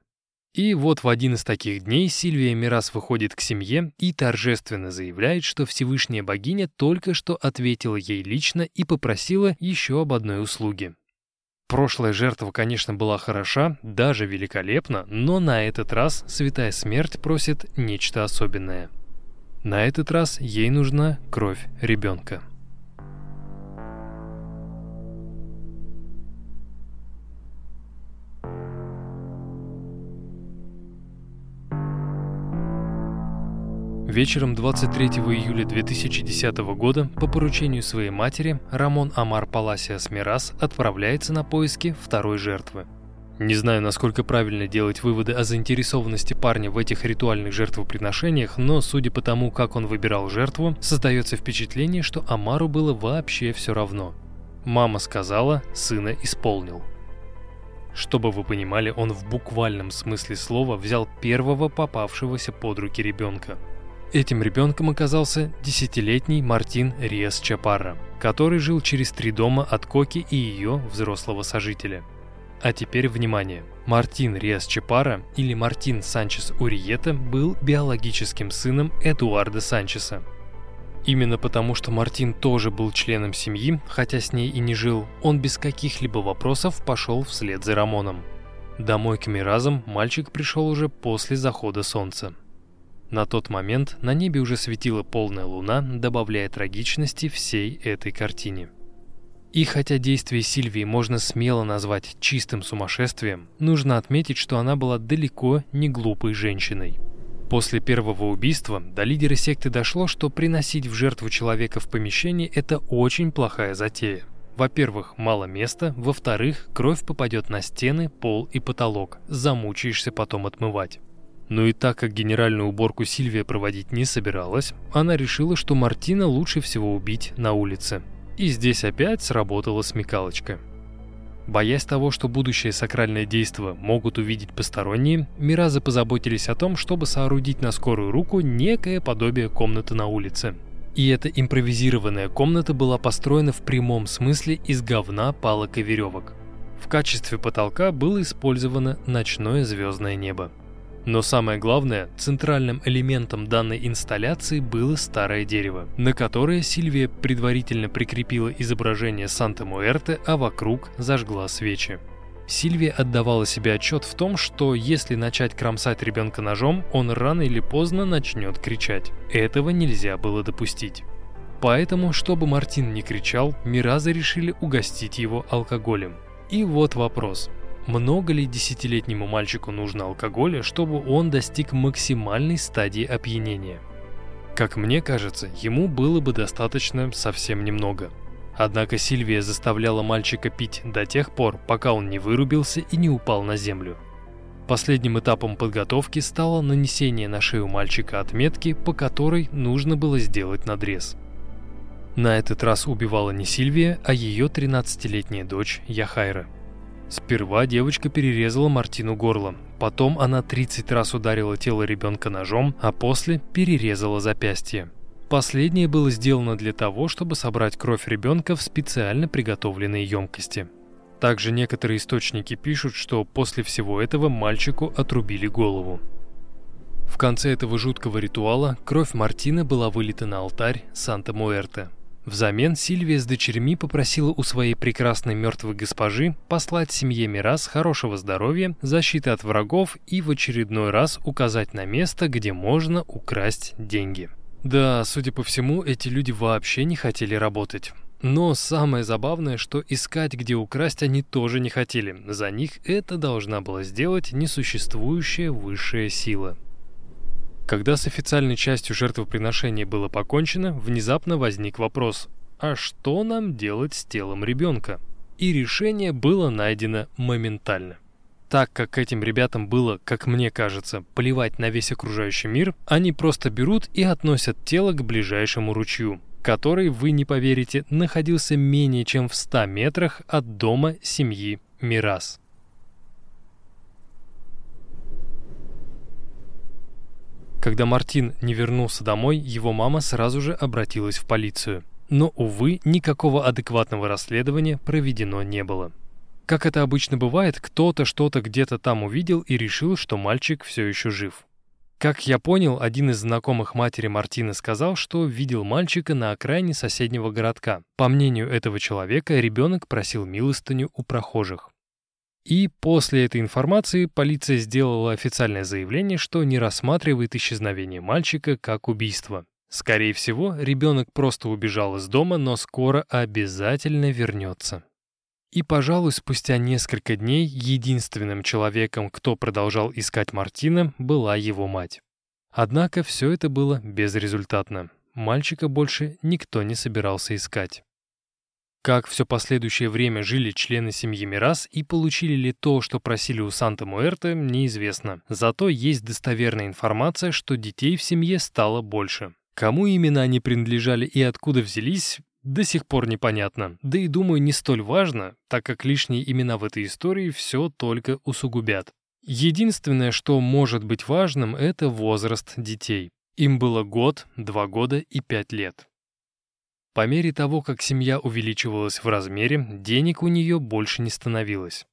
И вот в один из таких дней Сильвия Мирас выходит к семье и торжественно заявляет, что Всевышняя богиня только что ответила ей лично и попросила еще об одной услуге. Прошлая жертва, конечно, была хороша, даже великолепна, но на этот раз Святая Смерть просит нечто особенное. На этот раз ей нужна кровь ребенка. Вечером 23 июля 2010 года по поручению своей матери Рамон Амар Паласиас Мирас отправляется на поиски второй жертвы. Не знаю, насколько правильно делать выводы о заинтересованности парня в этих ритуальных жертвоприношениях, но судя по тому, как он выбирал жертву, создается впечатление, что Амару было вообще все равно. Мама сказала, сына исполнил. Чтобы вы понимали, он в буквальном смысле слова взял первого попавшегося под руки ребенка – Этим ребенком оказался десятилетний Мартин Риас Чапарра, который жил через три дома от Коки и ее взрослого сожителя. А теперь внимание. Мартин Риас Чапара или Мартин Санчес Уриета был биологическим сыном Эдуарда Санчеса. Именно потому, что Мартин тоже был членом семьи, хотя с ней и не жил, он без каких-либо вопросов пошел вслед за Рамоном. Домой к Миразам мальчик пришел уже после захода солнца. На тот момент на небе уже светила полная луна, добавляя трагичности всей этой картине. И хотя действие Сильвии можно смело назвать чистым сумасшествием, нужно отметить, что она была далеко не глупой женщиной. После первого убийства до лидера секты дошло, что приносить в жертву человека в помещении – это очень плохая затея. Во-первых, мало места, во-вторых, кровь попадет на стены, пол и потолок, замучаешься потом отмывать. Но и так как генеральную уборку Сильвия проводить не собиралась, она решила, что Мартина лучше всего убить на улице. И здесь опять сработала смекалочка. Боясь того, что будущее сакральное действо могут увидеть посторонние, Миразы позаботились о том, чтобы соорудить на скорую руку некое подобие комнаты на улице. И эта импровизированная комната была построена в прямом смысле из говна, палок и веревок. В качестве потолка было использовано ночное звездное небо. Но самое главное, центральным элементом данной инсталляции было старое дерево, на которое Сильвия предварительно прикрепила изображение Санта-Муэрте, а вокруг зажгла свечи. Сильвия отдавала себе отчет в том, что если начать кромсать ребенка ножом, он рано или поздно начнет кричать. Этого нельзя было допустить. Поэтому, чтобы Мартин не кричал, Миразы решили угостить его алкоголем. И вот вопрос. Много ли десятилетнему мальчику нужно алкоголя, чтобы он достиг максимальной стадии опьянения? Как мне кажется, ему было бы достаточно совсем немного. Однако Сильвия заставляла мальчика пить до тех пор, пока он не вырубился и не упал на землю. Последним этапом подготовки стало нанесение на шею мальчика отметки, по которой нужно было сделать надрез. На этот раз убивала не Сильвия, а ее 13-летняя дочь Яхайра. Сперва девочка перерезала Мартину горло, потом она 30 раз ударила тело ребенка ножом, а после перерезала запястье. Последнее было сделано для того, чтобы собрать кровь ребенка в специально приготовленной емкости. Также некоторые источники пишут, что после всего этого мальчику отрубили голову. В конце этого жуткого ритуала кровь Мартина была вылита на алтарь Санта-Муэрте. Взамен Сильвия с дочерьми попросила у своей прекрасной мертвой госпожи послать семье Мирас хорошего здоровья, защиты от врагов и в очередной раз указать на место, где можно украсть деньги. Да, судя по всему, эти люди вообще не хотели работать. Но самое забавное, что искать, где украсть, они тоже не хотели. За них это должна была сделать несуществующая высшая сила. Когда с официальной частью жертвоприношения было покончено, внезапно возник вопрос «А что нам делать с телом ребенка?» И решение было найдено моментально. Так как этим ребятам было, как мне кажется, плевать на весь окружающий мир, они просто берут и относят тело к ближайшему ручью, который, вы не поверите, находился менее чем в 100 метрах от дома семьи Мирас. Когда Мартин не вернулся домой, его мама сразу же обратилась в полицию. Но, увы, никакого адекватного расследования проведено не было. Как это обычно бывает, кто-то что-то где-то там увидел и решил, что мальчик все еще жив. Как я понял, один из знакомых матери Мартины сказал, что видел мальчика на окраине соседнего городка. По мнению этого человека, ребенок просил милостыню у прохожих. И после этой информации полиция сделала официальное заявление, что не рассматривает исчезновение мальчика как убийство. Скорее всего, ребенок просто убежал из дома, но скоро обязательно вернется. И, пожалуй, спустя несколько дней единственным человеком, кто продолжал искать Мартина, была его мать. Однако все это было безрезультатно. Мальчика больше никто не собирался искать. Как все последующее время жили члены семьи Мирас и получили ли то, что просили у Санта-Муэрте, неизвестно. Зато есть достоверная информация, что детей в семье стало больше. Кому именно они принадлежали и откуда взялись, до сих пор непонятно. Да и думаю, не столь важно, так как лишние имена в этой истории все только усугубят. Единственное, что может быть важным, это возраст детей. Им было год, два года и пять лет. По мере того, как семья увеличивалась в размере, денег у нее больше не становилось.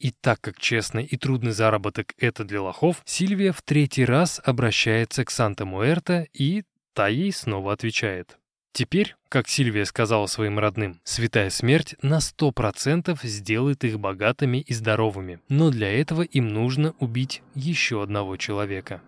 И так как честный и трудный заработок — это для лохов, Сильвия в третий раз обращается к Санта-Муэрто, и та ей снова отвечает. Теперь, как Сильвия сказала своим родным, святая смерть на 100% сделает их богатыми и здоровыми, но для этого им нужно убить еще одного человека.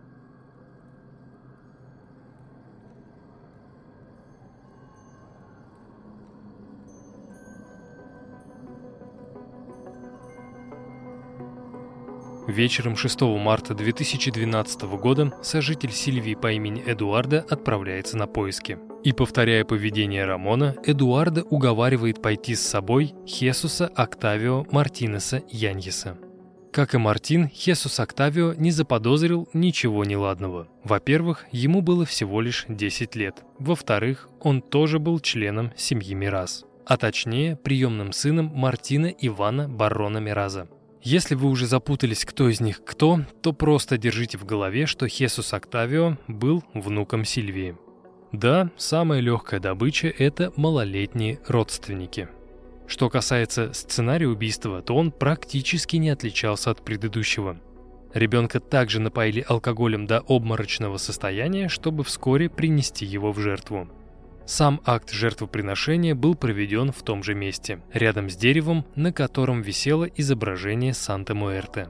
Вечером 6 марта 2012 года сожитель Сильвии по имени Эдуарда отправляется на поиски. И повторяя поведение Рамона, Эдуарда уговаривает пойти с собой Хесуса Октавио Мартинеса Яньеса. Как и Мартин, Хесус Октавио не заподозрил ничего неладного. Во-первых, ему было всего лишь 10 лет. Во-вторых, он тоже был членом семьи Мираз. А точнее, приемным сыном Мартина Ивана Барона Мираза. Если вы уже запутались, кто из них кто, то просто держите в голове, что Хесус Октавио был внуком Сильвии. Да, самая легкая добыча – это малолетние родственники. Что касается сценария убийства, то он практически не отличался от предыдущего. Ребенка также напоили алкоголем до обморочного состояния, чтобы вскоре принести его в жертву. Сам акт жертвоприношения был проведен в том же месте, рядом с деревом, на котором висело изображение Санта-Муэрте.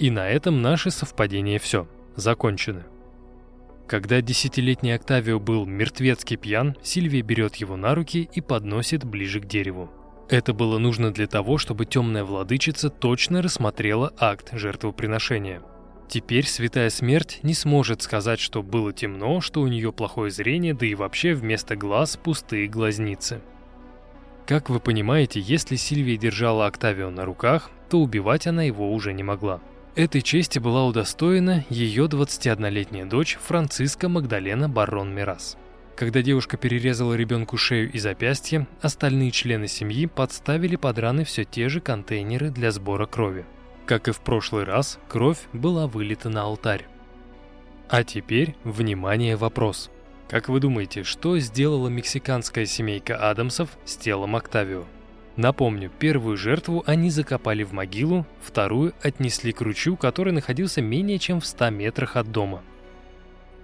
И на этом наше совпадение все. Закончено. Когда десятилетний Октавио был мертвецкий пьян, Сильвия берет его на руки и подносит ближе к дереву. Это было нужно для того, чтобы темная владычица точно рассмотрела акт жертвоприношения – Теперь Святая Смерть не сможет сказать, что было темно, что у нее плохое зрение, да и вообще вместо глаз пустые глазницы. Как вы понимаете, если Сильвия держала Октавио на руках, то убивать она его уже не могла. Этой чести была удостоена ее 21-летняя дочь Франциска Магдалена Барон Мирас. Когда девушка перерезала ребенку шею и запястье, остальные члены семьи подставили под раны все те же контейнеры для сбора крови. Как и в прошлый раз, кровь была вылита на алтарь. А теперь, внимание, вопрос. Как вы думаете, что сделала мексиканская семейка Адамсов с телом Октавио? Напомню, первую жертву они закопали в могилу, вторую отнесли к ручью, который находился менее чем в 100 метрах от дома.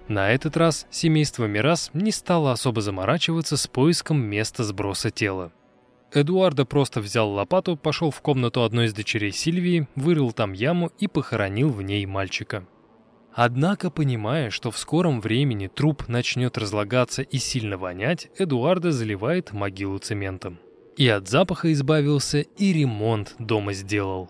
На этот раз семейство Мирас не стало особо заморачиваться с поиском места сброса тела. Эдуардо просто взял лопату, пошел в комнату одной из дочерей Сильвии, вырыл там яму и похоронил в ней мальчика. Однако, понимая, что в скором времени труп начнет разлагаться и сильно вонять, Эдуардо заливает могилу цементом. И от запаха избавился, и ремонт дома сделал.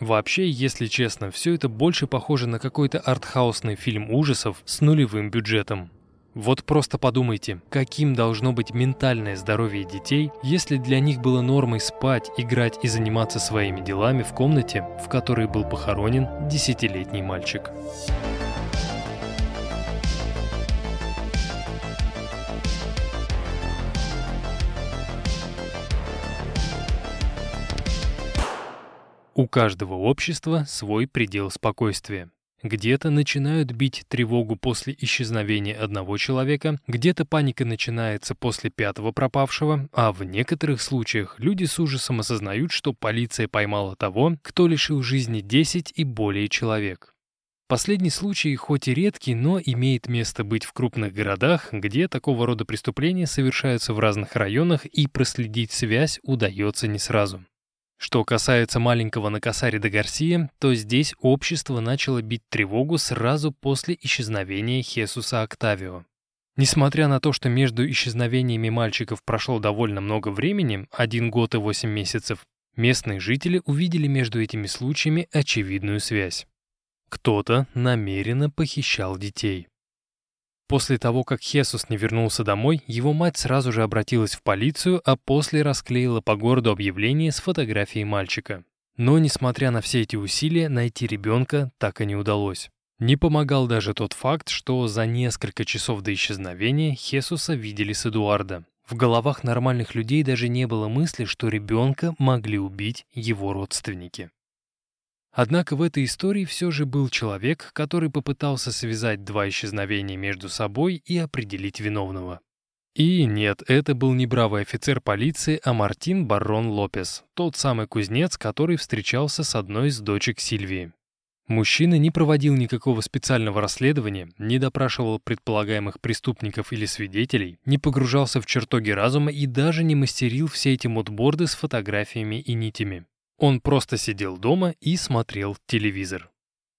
Вообще, если честно, все это больше похоже на какой-то артхаусный фильм ужасов с нулевым бюджетом. Вот просто подумайте, каким должно быть ментальное здоровье детей, если для них было нормой спать, играть и заниматься своими делами в комнате, в которой был похоронен десятилетний мальчик. У каждого общества свой предел спокойствия. Где-то начинают бить тревогу после исчезновения одного человека, где-то паника начинается после пятого пропавшего, а в некоторых случаях люди с ужасом осознают, что полиция поймала того, кто лишил жизни 10 и более человек. Последний случай хоть и редкий, но имеет место быть в крупных городах, где такого рода преступления совершаются в разных районах и проследить связь удается не сразу. Что касается маленького Накасари де Гарсия, то здесь общество начало бить тревогу сразу после исчезновения Хесуса Октавио. Несмотря на то, что между исчезновениями мальчиков прошло довольно много времени, один год и восемь месяцев, местные жители увидели между этими случаями очевидную связь. Кто-то намеренно похищал детей. После того, как Хесус не вернулся домой, его мать сразу же обратилась в полицию, а после расклеила по городу объявление с фотографией мальчика. Но, несмотря на все эти усилия, найти ребенка так и не удалось. Не помогал даже тот факт, что за несколько часов до исчезновения Хесуса видели с Эдуарда. В головах нормальных людей даже не было мысли, что ребенка могли убить его родственники. Однако в этой истории все же был человек, который попытался связать два исчезновения между собой и определить виновного. И нет, это был не бравый офицер полиции, а Мартин Баррон Лопес, тот самый кузнец, который встречался с одной из дочек Сильвии. Мужчина не проводил никакого специального расследования, не допрашивал предполагаемых преступников или свидетелей, не погружался в чертоги разума и даже не мастерил все эти мудборды с фотографиями и нитями. Он просто сидел дома и смотрел телевизор.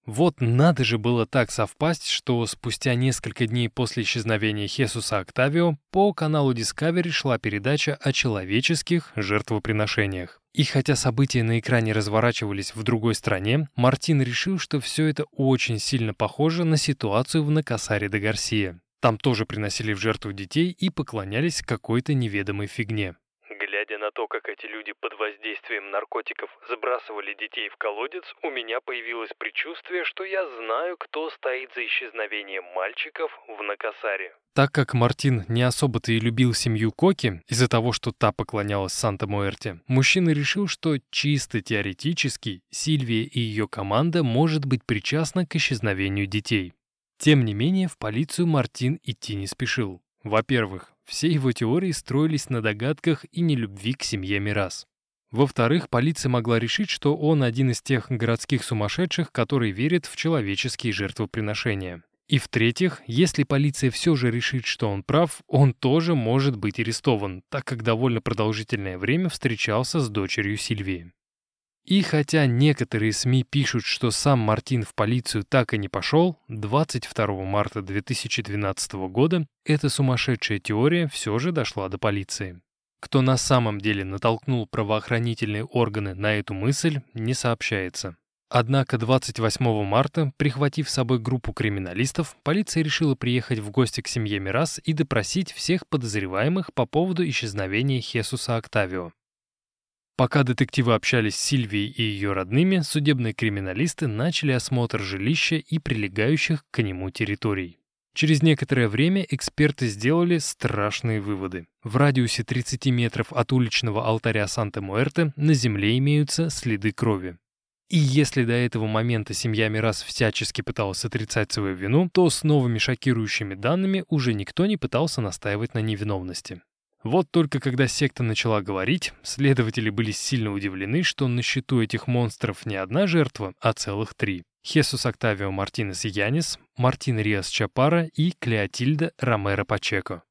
Вот надо же было так совпасть, что спустя несколько дней после исчезновения Хесуса Октавио по каналу Discovery шла передача о человеческих жертвоприношениях. И хотя события на экране разворачивались в другой стране, Мартин решил, что все это очень сильно похоже на ситуацию в Накасаре де Гарсия. Там тоже приносили в жертву детей и поклонялись какой-то неведомой фигне. Глядя на то, как эти люди под воздействием наркотиков забрасывали детей в колодец, у меня появилось предчувствие, что я знаю, кто стоит за исчезновением мальчиков в Накасаре. Так как Мартин не особо-то и любил семью Коки из-за того, что та поклонялась Санта-Муэрте, мужчина решил, что чисто теоретически Сильвия и ее команда может быть причастна к исчезновению детей. Тем не менее, в полицию Мартин идти не спешил. Во-первых, все его теории строились на догадках и нелюбви к семье Мирас. Во-вторых, полиция могла решить, что он один из тех городских сумасшедших, которые верят в человеческие жертвоприношения. И в-третьих, если полиция все же решит, что он прав, он тоже может быть арестован, так как довольно продолжительное время встречался с дочерью Сильвии. И хотя некоторые СМИ пишут, что сам Мартин в полицию так и не пошел, 22 марта 2012 года эта сумасшедшая теория все же дошла до полиции. Кто на самом деле натолкнул правоохранительные органы на эту мысль, не сообщается. Однако 28 марта, прихватив с собой группу криминалистов, полиция решила приехать в гости к семье Мирас и допросить всех подозреваемых по поводу исчезновения Хесуса Октавио. Пока детективы общались с Сильвией и ее родными, судебные криминалисты начали осмотр жилища и прилегающих к нему территорий. Через некоторое время эксперты сделали страшные выводы. В радиусе 30 метров от уличного алтаря Санта-Муэрте на земле имеются следы крови. И если до этого момента семья Мирас всячески пыталась отрицать свою вину, то с новыми шокирующими данными уже никто не пытался настаивать на невиновности. Вот только когда секта начала говорить, следователи были сильно удивлены, что на счету этих монстров не одна жертва, а целых три. Хесус Октавио Мартинес Янис, Мартин Риас Чапара и Клеотильда Ромеро Пачеко.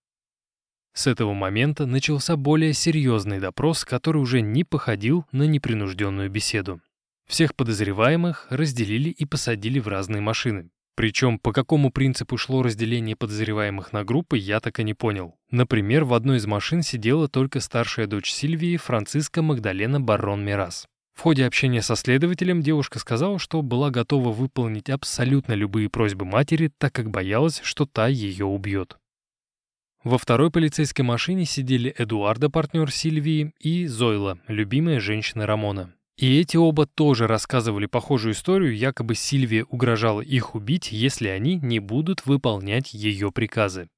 С этого момента начался более серьезный допрос, который уже не походил на непринужденную беседу. Всех подозреваемых разделили и посадили в разные машины. Причем по какому принципу шло разделение подозреваемых на группы, я так и не понял. Например, в одной из машин сидела только старшая дочь Сильвии, Франциска Магдалена Барон Мирас. В ходе общения со следователем девушка сказала, что была готова выполнить абсолютно любые просьбы матери, так как боялась, что та ее убьет. Во второй полицейской машине сидели Эдуарда, партнер Сильвии, и Зойла, любимая женщина Рамона. И эти оба тоже рассказывали похожую историю, якобы Сильвия угрожала их убить, если они не будут выполнять ее приказы.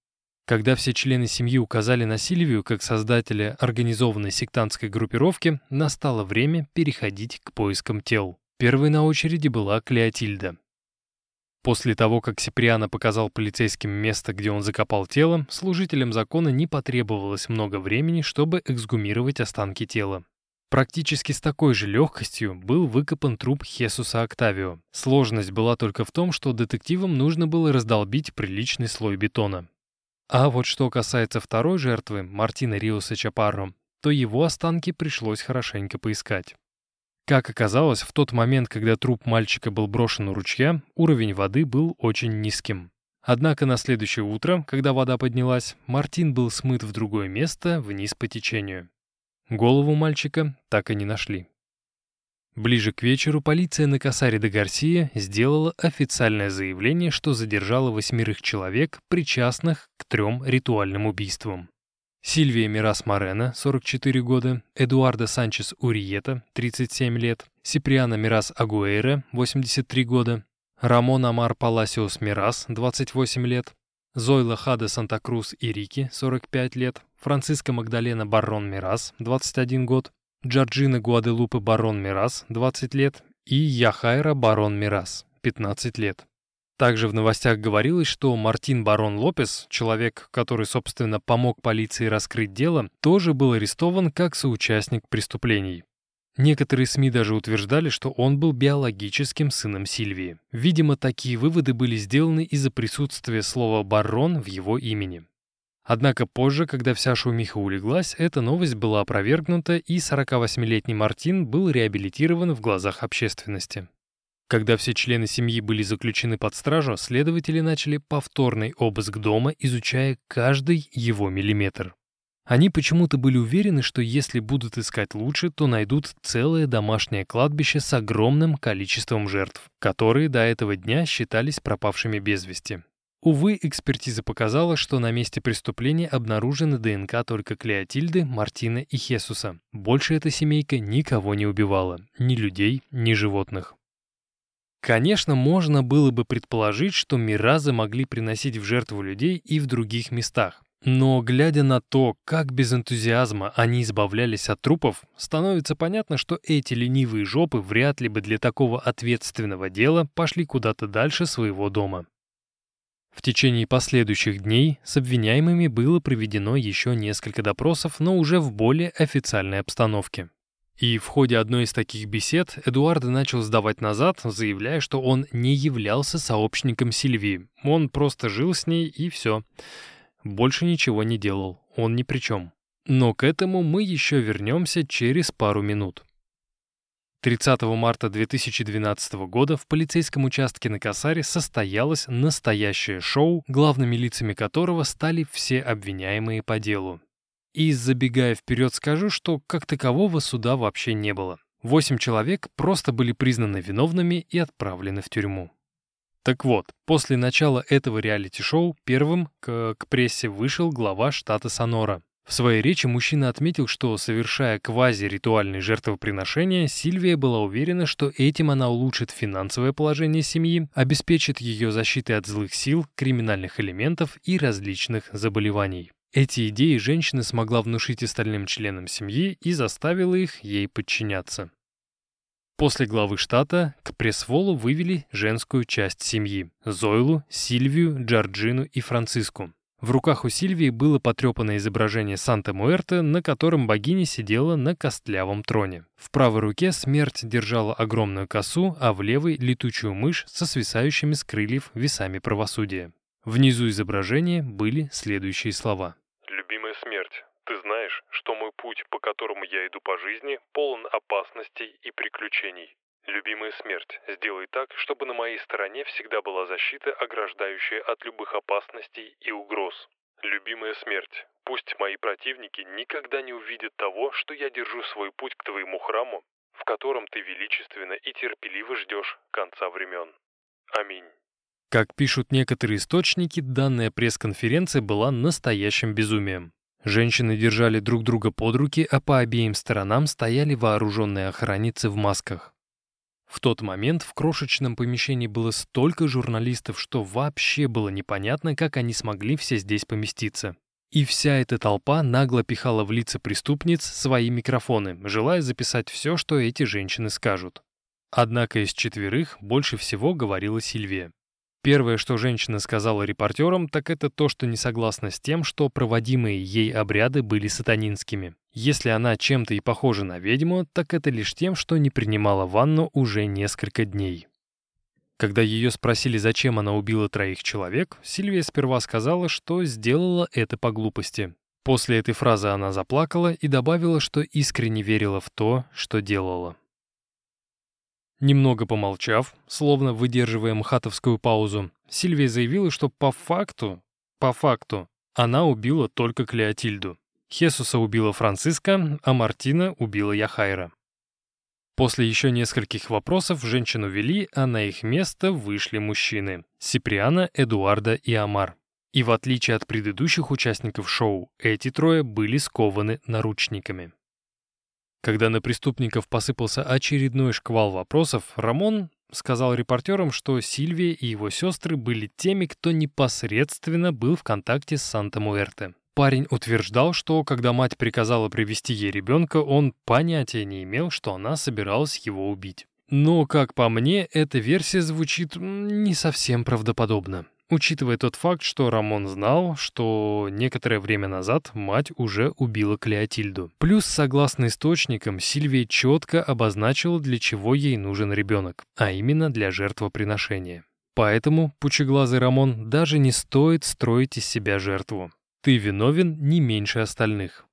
Когда все члены семьи указали на Сильвию как создателя организованной сектантской группировки, настало время переходить к поискам тел. Первой на очереди была Клеотильда. После того, как Сиприано показал полицейским место, где он закопал тело, служителям закона не потребовалось много времени, чтобы эксгумировать останки тела. Практически с такой же легкостью был выкопан труп Хесуса Октавио. Сложность была только в том, что детективам нужно было раздолбить приличный слой бетона. А вот что касается второй жертвы, Мартина Риуса Чапарро, то его останки пришлось хорошенько поискать. Как оказалось, в тот момент, когда труп мальчика был брошен у ручья, уровень воды был очень низким. Однако на следующее утро, когда вода поднялась, Мартин был смыт в другое место вниз по течению. Голову мальчика так и не нашли. Ближе к вечеру полиция на Касаре де Гарсия сделала официальное заявление, что задержала восьмерых человек, причастных к трем ритуальным убийствам. Сильвия Мирас Морена, 44 года, Эдуарда Санчес Уриета, 37 лет, Сиприана Мирас Агуэйра, 83 года, Рамон Амар Паласиос Мирас, 28 лет, Зойла Хада Санта-Крус и Рики, 45 лет, Франциска Магдалена Барон Мирас, 21 год, Джорджина Гуаделупе Барон Мирас, 20 лет, и Яхайра Барон Мирас, 15 лет. Также в новостях говорилось, что Мартин Барон Лопес, человек, который, собственно, помог полиции раскрыть дело, тоже был арестован как соучастник преступлений. Некоторые СМИ даже утверждали, что он был биологическим сыном Сильвии. Видимо, такие выводы были сделаны из-за присутствия слова «барон» в его имени. Однако позже, когда вся шумиха улеглась, эта новость была опровергнута, и 48-летний Мартин был реабилитирован в глазах общественности. Когда все члены семьи были заключены под стражу, следователи начали повторный обыск дома, изучая каждый его миллиметр. Они почему-то были уверены, что если будут искать лучше, то найдут целое домашнее кладбище с огромным количеством жертв, которые до этого дня считались пропавшими без вести. Увы, экспертиза показала, что на месте преступления обнаружены ДНК только Клеотильды, Мартина и Хесуса. Больше эта семейка никого не убивала, ни людей, ни животных. Конечно, можно было бы предположить, что миразы могли приносить в жертву людей и в других местах. Но, глядя на то, как без энтузиазма они избавлялись от трупов, становится понятно, что эти ленивые жопы вряд ли бы для такого ответственного дела пошли куда-то дальше своего дома. В течение последующих дней с обвиняемыми было проведено еще несколько допросов, но уже в более официальной обстановке. И в ходе одной из таких бесед Эдуард начал сдавать назад, заявляя, что он не являлся сообщником Сильвии. Он просто жил с ней и все. Больше ничего не делал, он ни при чем. Но к этому мы еще вернемся через пару минут. 30 марта 2012 года в полицейском участке на Касаре состоялось настоящее шоу, главными лицами которого стали все обвиняемые по делу. И забегая вперед скажу, что как такового суда вообще не было. Восемь человек просто были признаны виновными и отправлены в тюрьму. Так вот, после начала этого реалити-шоу первым к, к прессе вышел глава штата Сонора. В своей речи мужчина отметил, что, совершая квази-ритуальные жертвоприношения, Сильвия была уверена, что этим она улучшит финансовое положение семьи, обеспечит ее защитой от злых сил, криминальных элементов и различных заболеваний. Эти идеи женщина смогла внушить остальным членам семьи и заставила их ей подчиняться. После главы штата к пресс-волу вывели женскую часть семьи – Зойлу, Сильвию, Джорджину и Франциску. В руках у Сильвии было потрепанное изображение Санта-Муэрте, на котором богиня сидела на костлявом троне. В правой руке смерть держала огромную косу, а в левой — летучую мышь со свисающими с крыльев весами правосудия. Внизу изображения были следующие слова. «Любимая смерть, ты знаешь, что мой путь, по которому я иду по жизни, полон опасностей и приключений. Любимая смерть, сделай так, чтобы на моей стороне всегда была защита, ограждающая от любых опасностей и угроз. Любимая смерть, пусть мои противники никогда не увидят того, что я держу свой путь к твоему храму, в котором ты величественно и терпеливо ждешь конца времен. Аминь. Как пишут некоторые источники, данная пресс-конференция была настоящим безумием. Женщины держали друг друга под руки, а по обеим сторонам стояли вооруженные охранницы в масках. В тот момент в крошечном помещении было столько журналистов, что вообще было непонятно, как они смогли все здесь поместиться. И вся эта толпа нагло пихала в лица преступниц свои микрофоны, желая записать все, что эти женщины скажут. Однако из четверых больше всего говорила Сильвия. Первое, что женщина сказала репортерам, так это то, что не согласна с тем, что проводимые ей обряды были сатанинскими. Если она чем-то и похожа на ведьму, так это лишь тем, что не принимала ванну уже несколько дней. Когда ее спросили, зачем она убила троих человек, Сильвия сперва сказала, что сделала это по глупости. После этой фразы она заплакала и добавила, что искренне верила в то, что делала. Немного помолчав, словно выдерживая мхатовскую паузу, Сильвия заявила, что по факту, по факту, она убила только Клеотильду. Хесуса убила Франциска, а Мартина убила Яхайра. После еще нескольких вопросов женщину вели, а на их место вышли мужчины – Сиприана, Эдуарда и Амар. И в отличие от предыдущих участников шоу, эти трое были скованы наручниками. Когда на преступников посыпался очередной шквал вопросов, Рамон сказал репортерам, что Сильвия и его сестры были теми, кто непосредственно был в контакте с Санта-Муэрте. Парень утверждал, что когда мать приказала привести ей ребенка, он понятия не имел, что она собиралась его убить. Но, как по мне, эта версия звучит не совсем правдоподобно учитывая тот факт, что Рамон знал, что некоторое время назад мать уже убила Клеотильду. Плюс, согласно источникам, Сильвия четко обозначила, для чего ей нужен ребенок, а именно для жертвоприношения. Поэтому, пучеглазый Рамон, даже не стоит строить из себя жертву. Ты виновен не меньше остальных.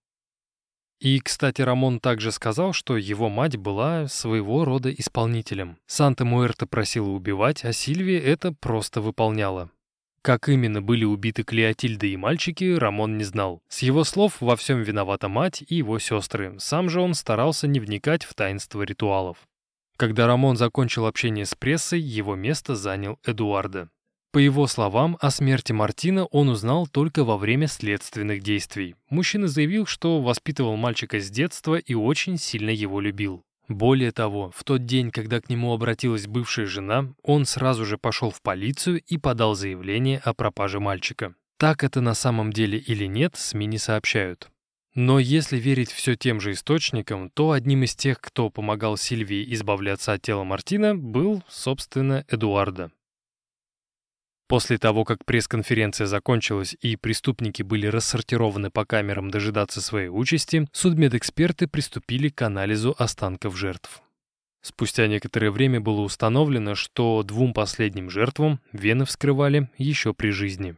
И, кстати, Рамон также сказал, что его мать была своего рода исполнителем. Санта-Муэрта просила убивать, а Сильвия это просто выполняла. Как именно были убиты Клеотильда и мальчики, Рамон не знал. С его слов во всем виновата мать и его сестры. Сам же он старался не вникать в таинство ритуалов. Когда Рамон закончил общение с прессой, его место занял Эдуарда. По его словам, о смерти Мартина он узнал только во время следственных действий. Мужчина заявил, что воспитывал мальчика с детства и очень сильно его любил. Более того, в тот день, когда к нему обратилась бывшая жена, он сразу же пошел в полицию и подал заявление о пропаже мальчика. Так это на самом деле или нет, СМИ не сообщают. Но если верить все тем же источникам, то одним из тех, кто помогал Сильвии избавляться от тела Мартина, был, собственно, Эдуарда. После того, как пресс-конференция закончилась и преступники были рассортированы по камерам дожидаться своей участи, судмедэксперты приступили к анализу останков жертв. Спустя некоторое время было установлено, что двум последним жертвам вены вскрывали еще при жизни.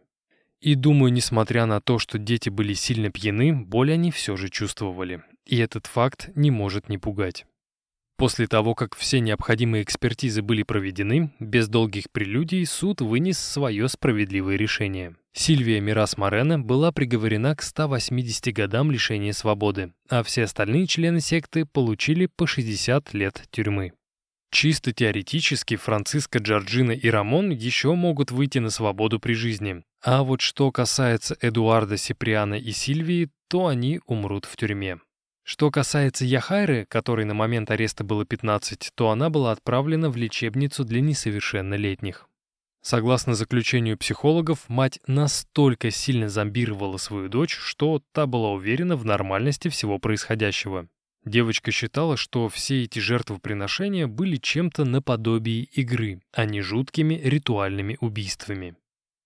И думаю, несмотря на то, что дети были сильно пьяны, боль они все же чувствовали. И этот факт не может не пугать. После того, как все необходимые экспертизы были проведены, без долгих прелюдий суд вынес свое справедливое решение. Сильвия Мирас Морена была приговорена к 180 годам лишения свободы, а все остальные члены секты получили по 60 лет тюрьмы. Чисто теоретически Франциско, Джорджина и Рамон еще могут выйти на свободу при жизни. А вот что касается Эдуарда, Сиприана и Сильвии, то они умрут в тюрьме. Что касается Яхайры, которой на момент ареста было 15, то она была отправлена в лечебницу для несовершеннолетних. Согласно заключению психологов, мать настолько сильно зомбировала свою дочь, что та была уверена в нормальности всего происходящего. Девочка считала, что все эти жертвоприношения были чем-то наподобие игры, а не жуткими ритуальными убийствами.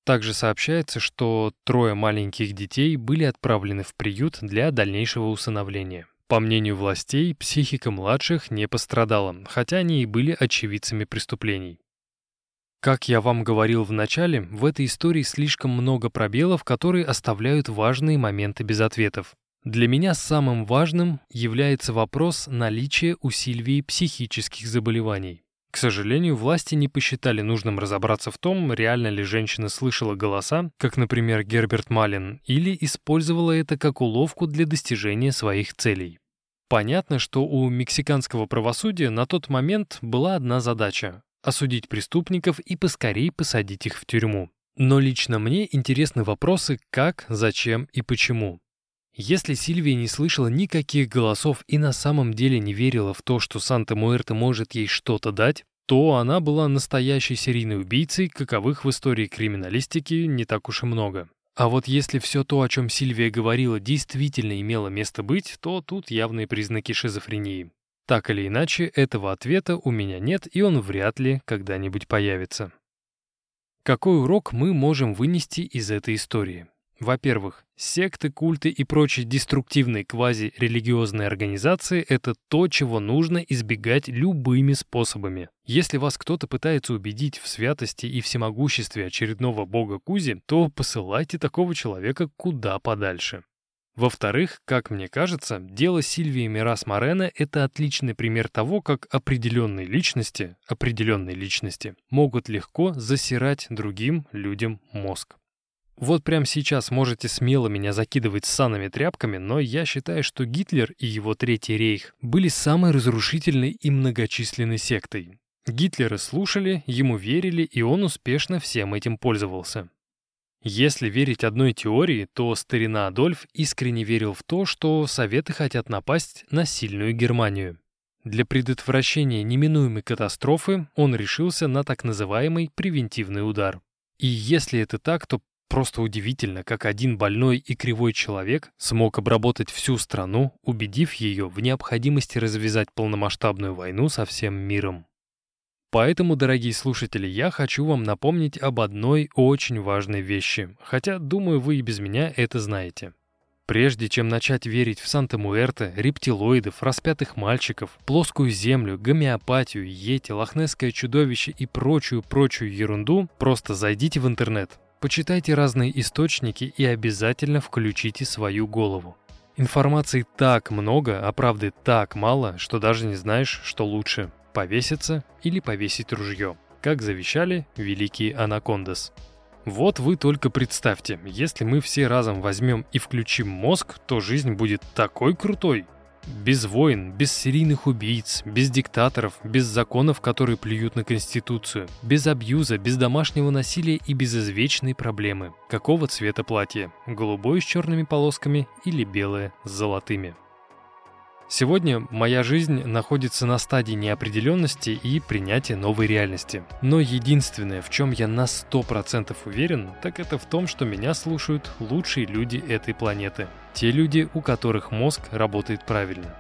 Также сообщается, что трое маленьких детей были отправлены в приют для дальнейшего усыновления. По мнению властей, психика младших не пострадала, хотя они и были очевидцами преступлений. Как я вам говорил в начале, в этой истории слишком много пробелов, которые оставляют важные моменты без ответов. Для меня самым важным является вопрос наличия у Сильвии психических заболеваний. К сожалению, власти не посчитали нужным разобраться в том, реально ли женщина слышала голоса, как, например, Герберт Малин, или использовала это как уловку для достижения своих целей. Понятно, что у мексиканского правосудия на тот момент была одна задача осудить преступников и поскорей посадить их в тюрьму. Но лично мне интересны вопросы «как», «зачем» и «почему». Если Сильвия не слышала никаких голосов и на самом деле не верила в то, что Санта-Муэрте может ей что-то дать, то она была настоящей серийной убийцей, каковых в истории криминалистики не так уж и много. А вот если все то, о чем Сильвия говорила, действительно имело место быть, то тут явные признаки шизофрении. Так или иначе, этого ответа у меня нет, и он вряд ли когда-нибудь появится. Какой урок мы можем вынести из этой истории? Во-первых, секты, культы и прочие деструктивные квази-религиозные организации – это то, чего нужно избегать любыми способами. Если вас кто-то пытается убедить в святости и всемогуществе очередного бога Кузи, то посылайте такого человека куда подальше. Во-вторых, как мне кажется, дело Сильвии Мирас Морена – это отличный пример того, как определенные личности, определенные личности могут легко засирать другим людям мозг. Вот прямо сейчас можете смело меня закидывать санными тряпками, но я считаю, что Гитлер и его Третий рейх были самой разрушительной и многочисленной сектой. Гитлера слушали, ему верили, и он успешно всем этим пользовался. Если верить одной теории, то старина Адольф искренне верил в то, что Советы хотят напасть на сильную Германию. Для предотвращения неминуемой катастрофы он решился на так называемый превентивный удар. И если это так, то просто удивительно, как один больной и кривой человек смог обработать всю страну, убедив ее в необходимости развязать полномасштабную войну со всем миром. Поэтому, дорогие слушатели, я хочу вам напомнить об одной очень важной вещи, хотя, думаю, вы и без меня это знаете. Прежде чем начать верить в Санта-Муэрте, рептилоидов, распятых мальчиков, плоскую землю, гомеопатию, йети, лохнесское чудовище и прочую-прочую ерунду, просто зайдите в интернет, почитайте разные источники и обязательно включите свою голову. Информации так много, а правды так мало, что даже не знаешь, что лучше повеситься или повесить ружье, как завещали великие анакондас. Вот вы только представьте, если мы все разом возьмем и включим мозг, то жизнь будет такой крутой. Без войн, без серийных убийц, без диктаторов, без законов, которые плюют на Конституцию, без абьюза, без домашнего насилия и без извечной проблемы. Какого цвета платье? Голубое с черными полосками или белое с золотыми? Сегодня моя жизнь находится на стадии неопределенности и принятия новой реальности. Но единственное, в чем я на 100% уверен, так это в том, что меня слушают лучшие люди этой планеты. Те люди, у которых мозг работает правильно.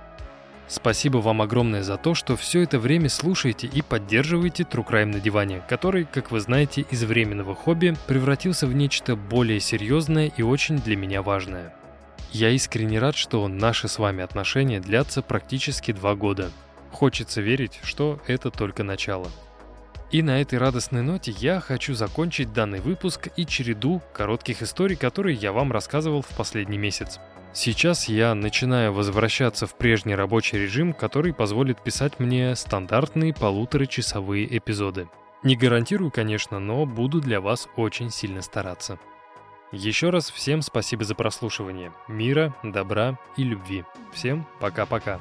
Спасибо вам огромное за то, что все это время слушаете и поддерживаете True Crime на диване, который, как вы знаете, из временного хобби превратился в нечто более серьезное и очень для меня важное. Я искренне рад, что наши с вами отношения длятся практически два года. Хочется верить, что это только начало. И на этой радостной ноте я хочу закончить данный выпуск и череду коротких историй, которые я вам рассказывал в последний месяц. Сейчас я начинаю возвращаться в прежний рабочий режим, который позволит писать мне стандартные полуторачасовые эпизоды. Не гарантирую, конечно, но буду для вас очень сильно стараться. Еще раз всем спасибо за прослушивание. Мира, добра и любви. Всем пока-пока.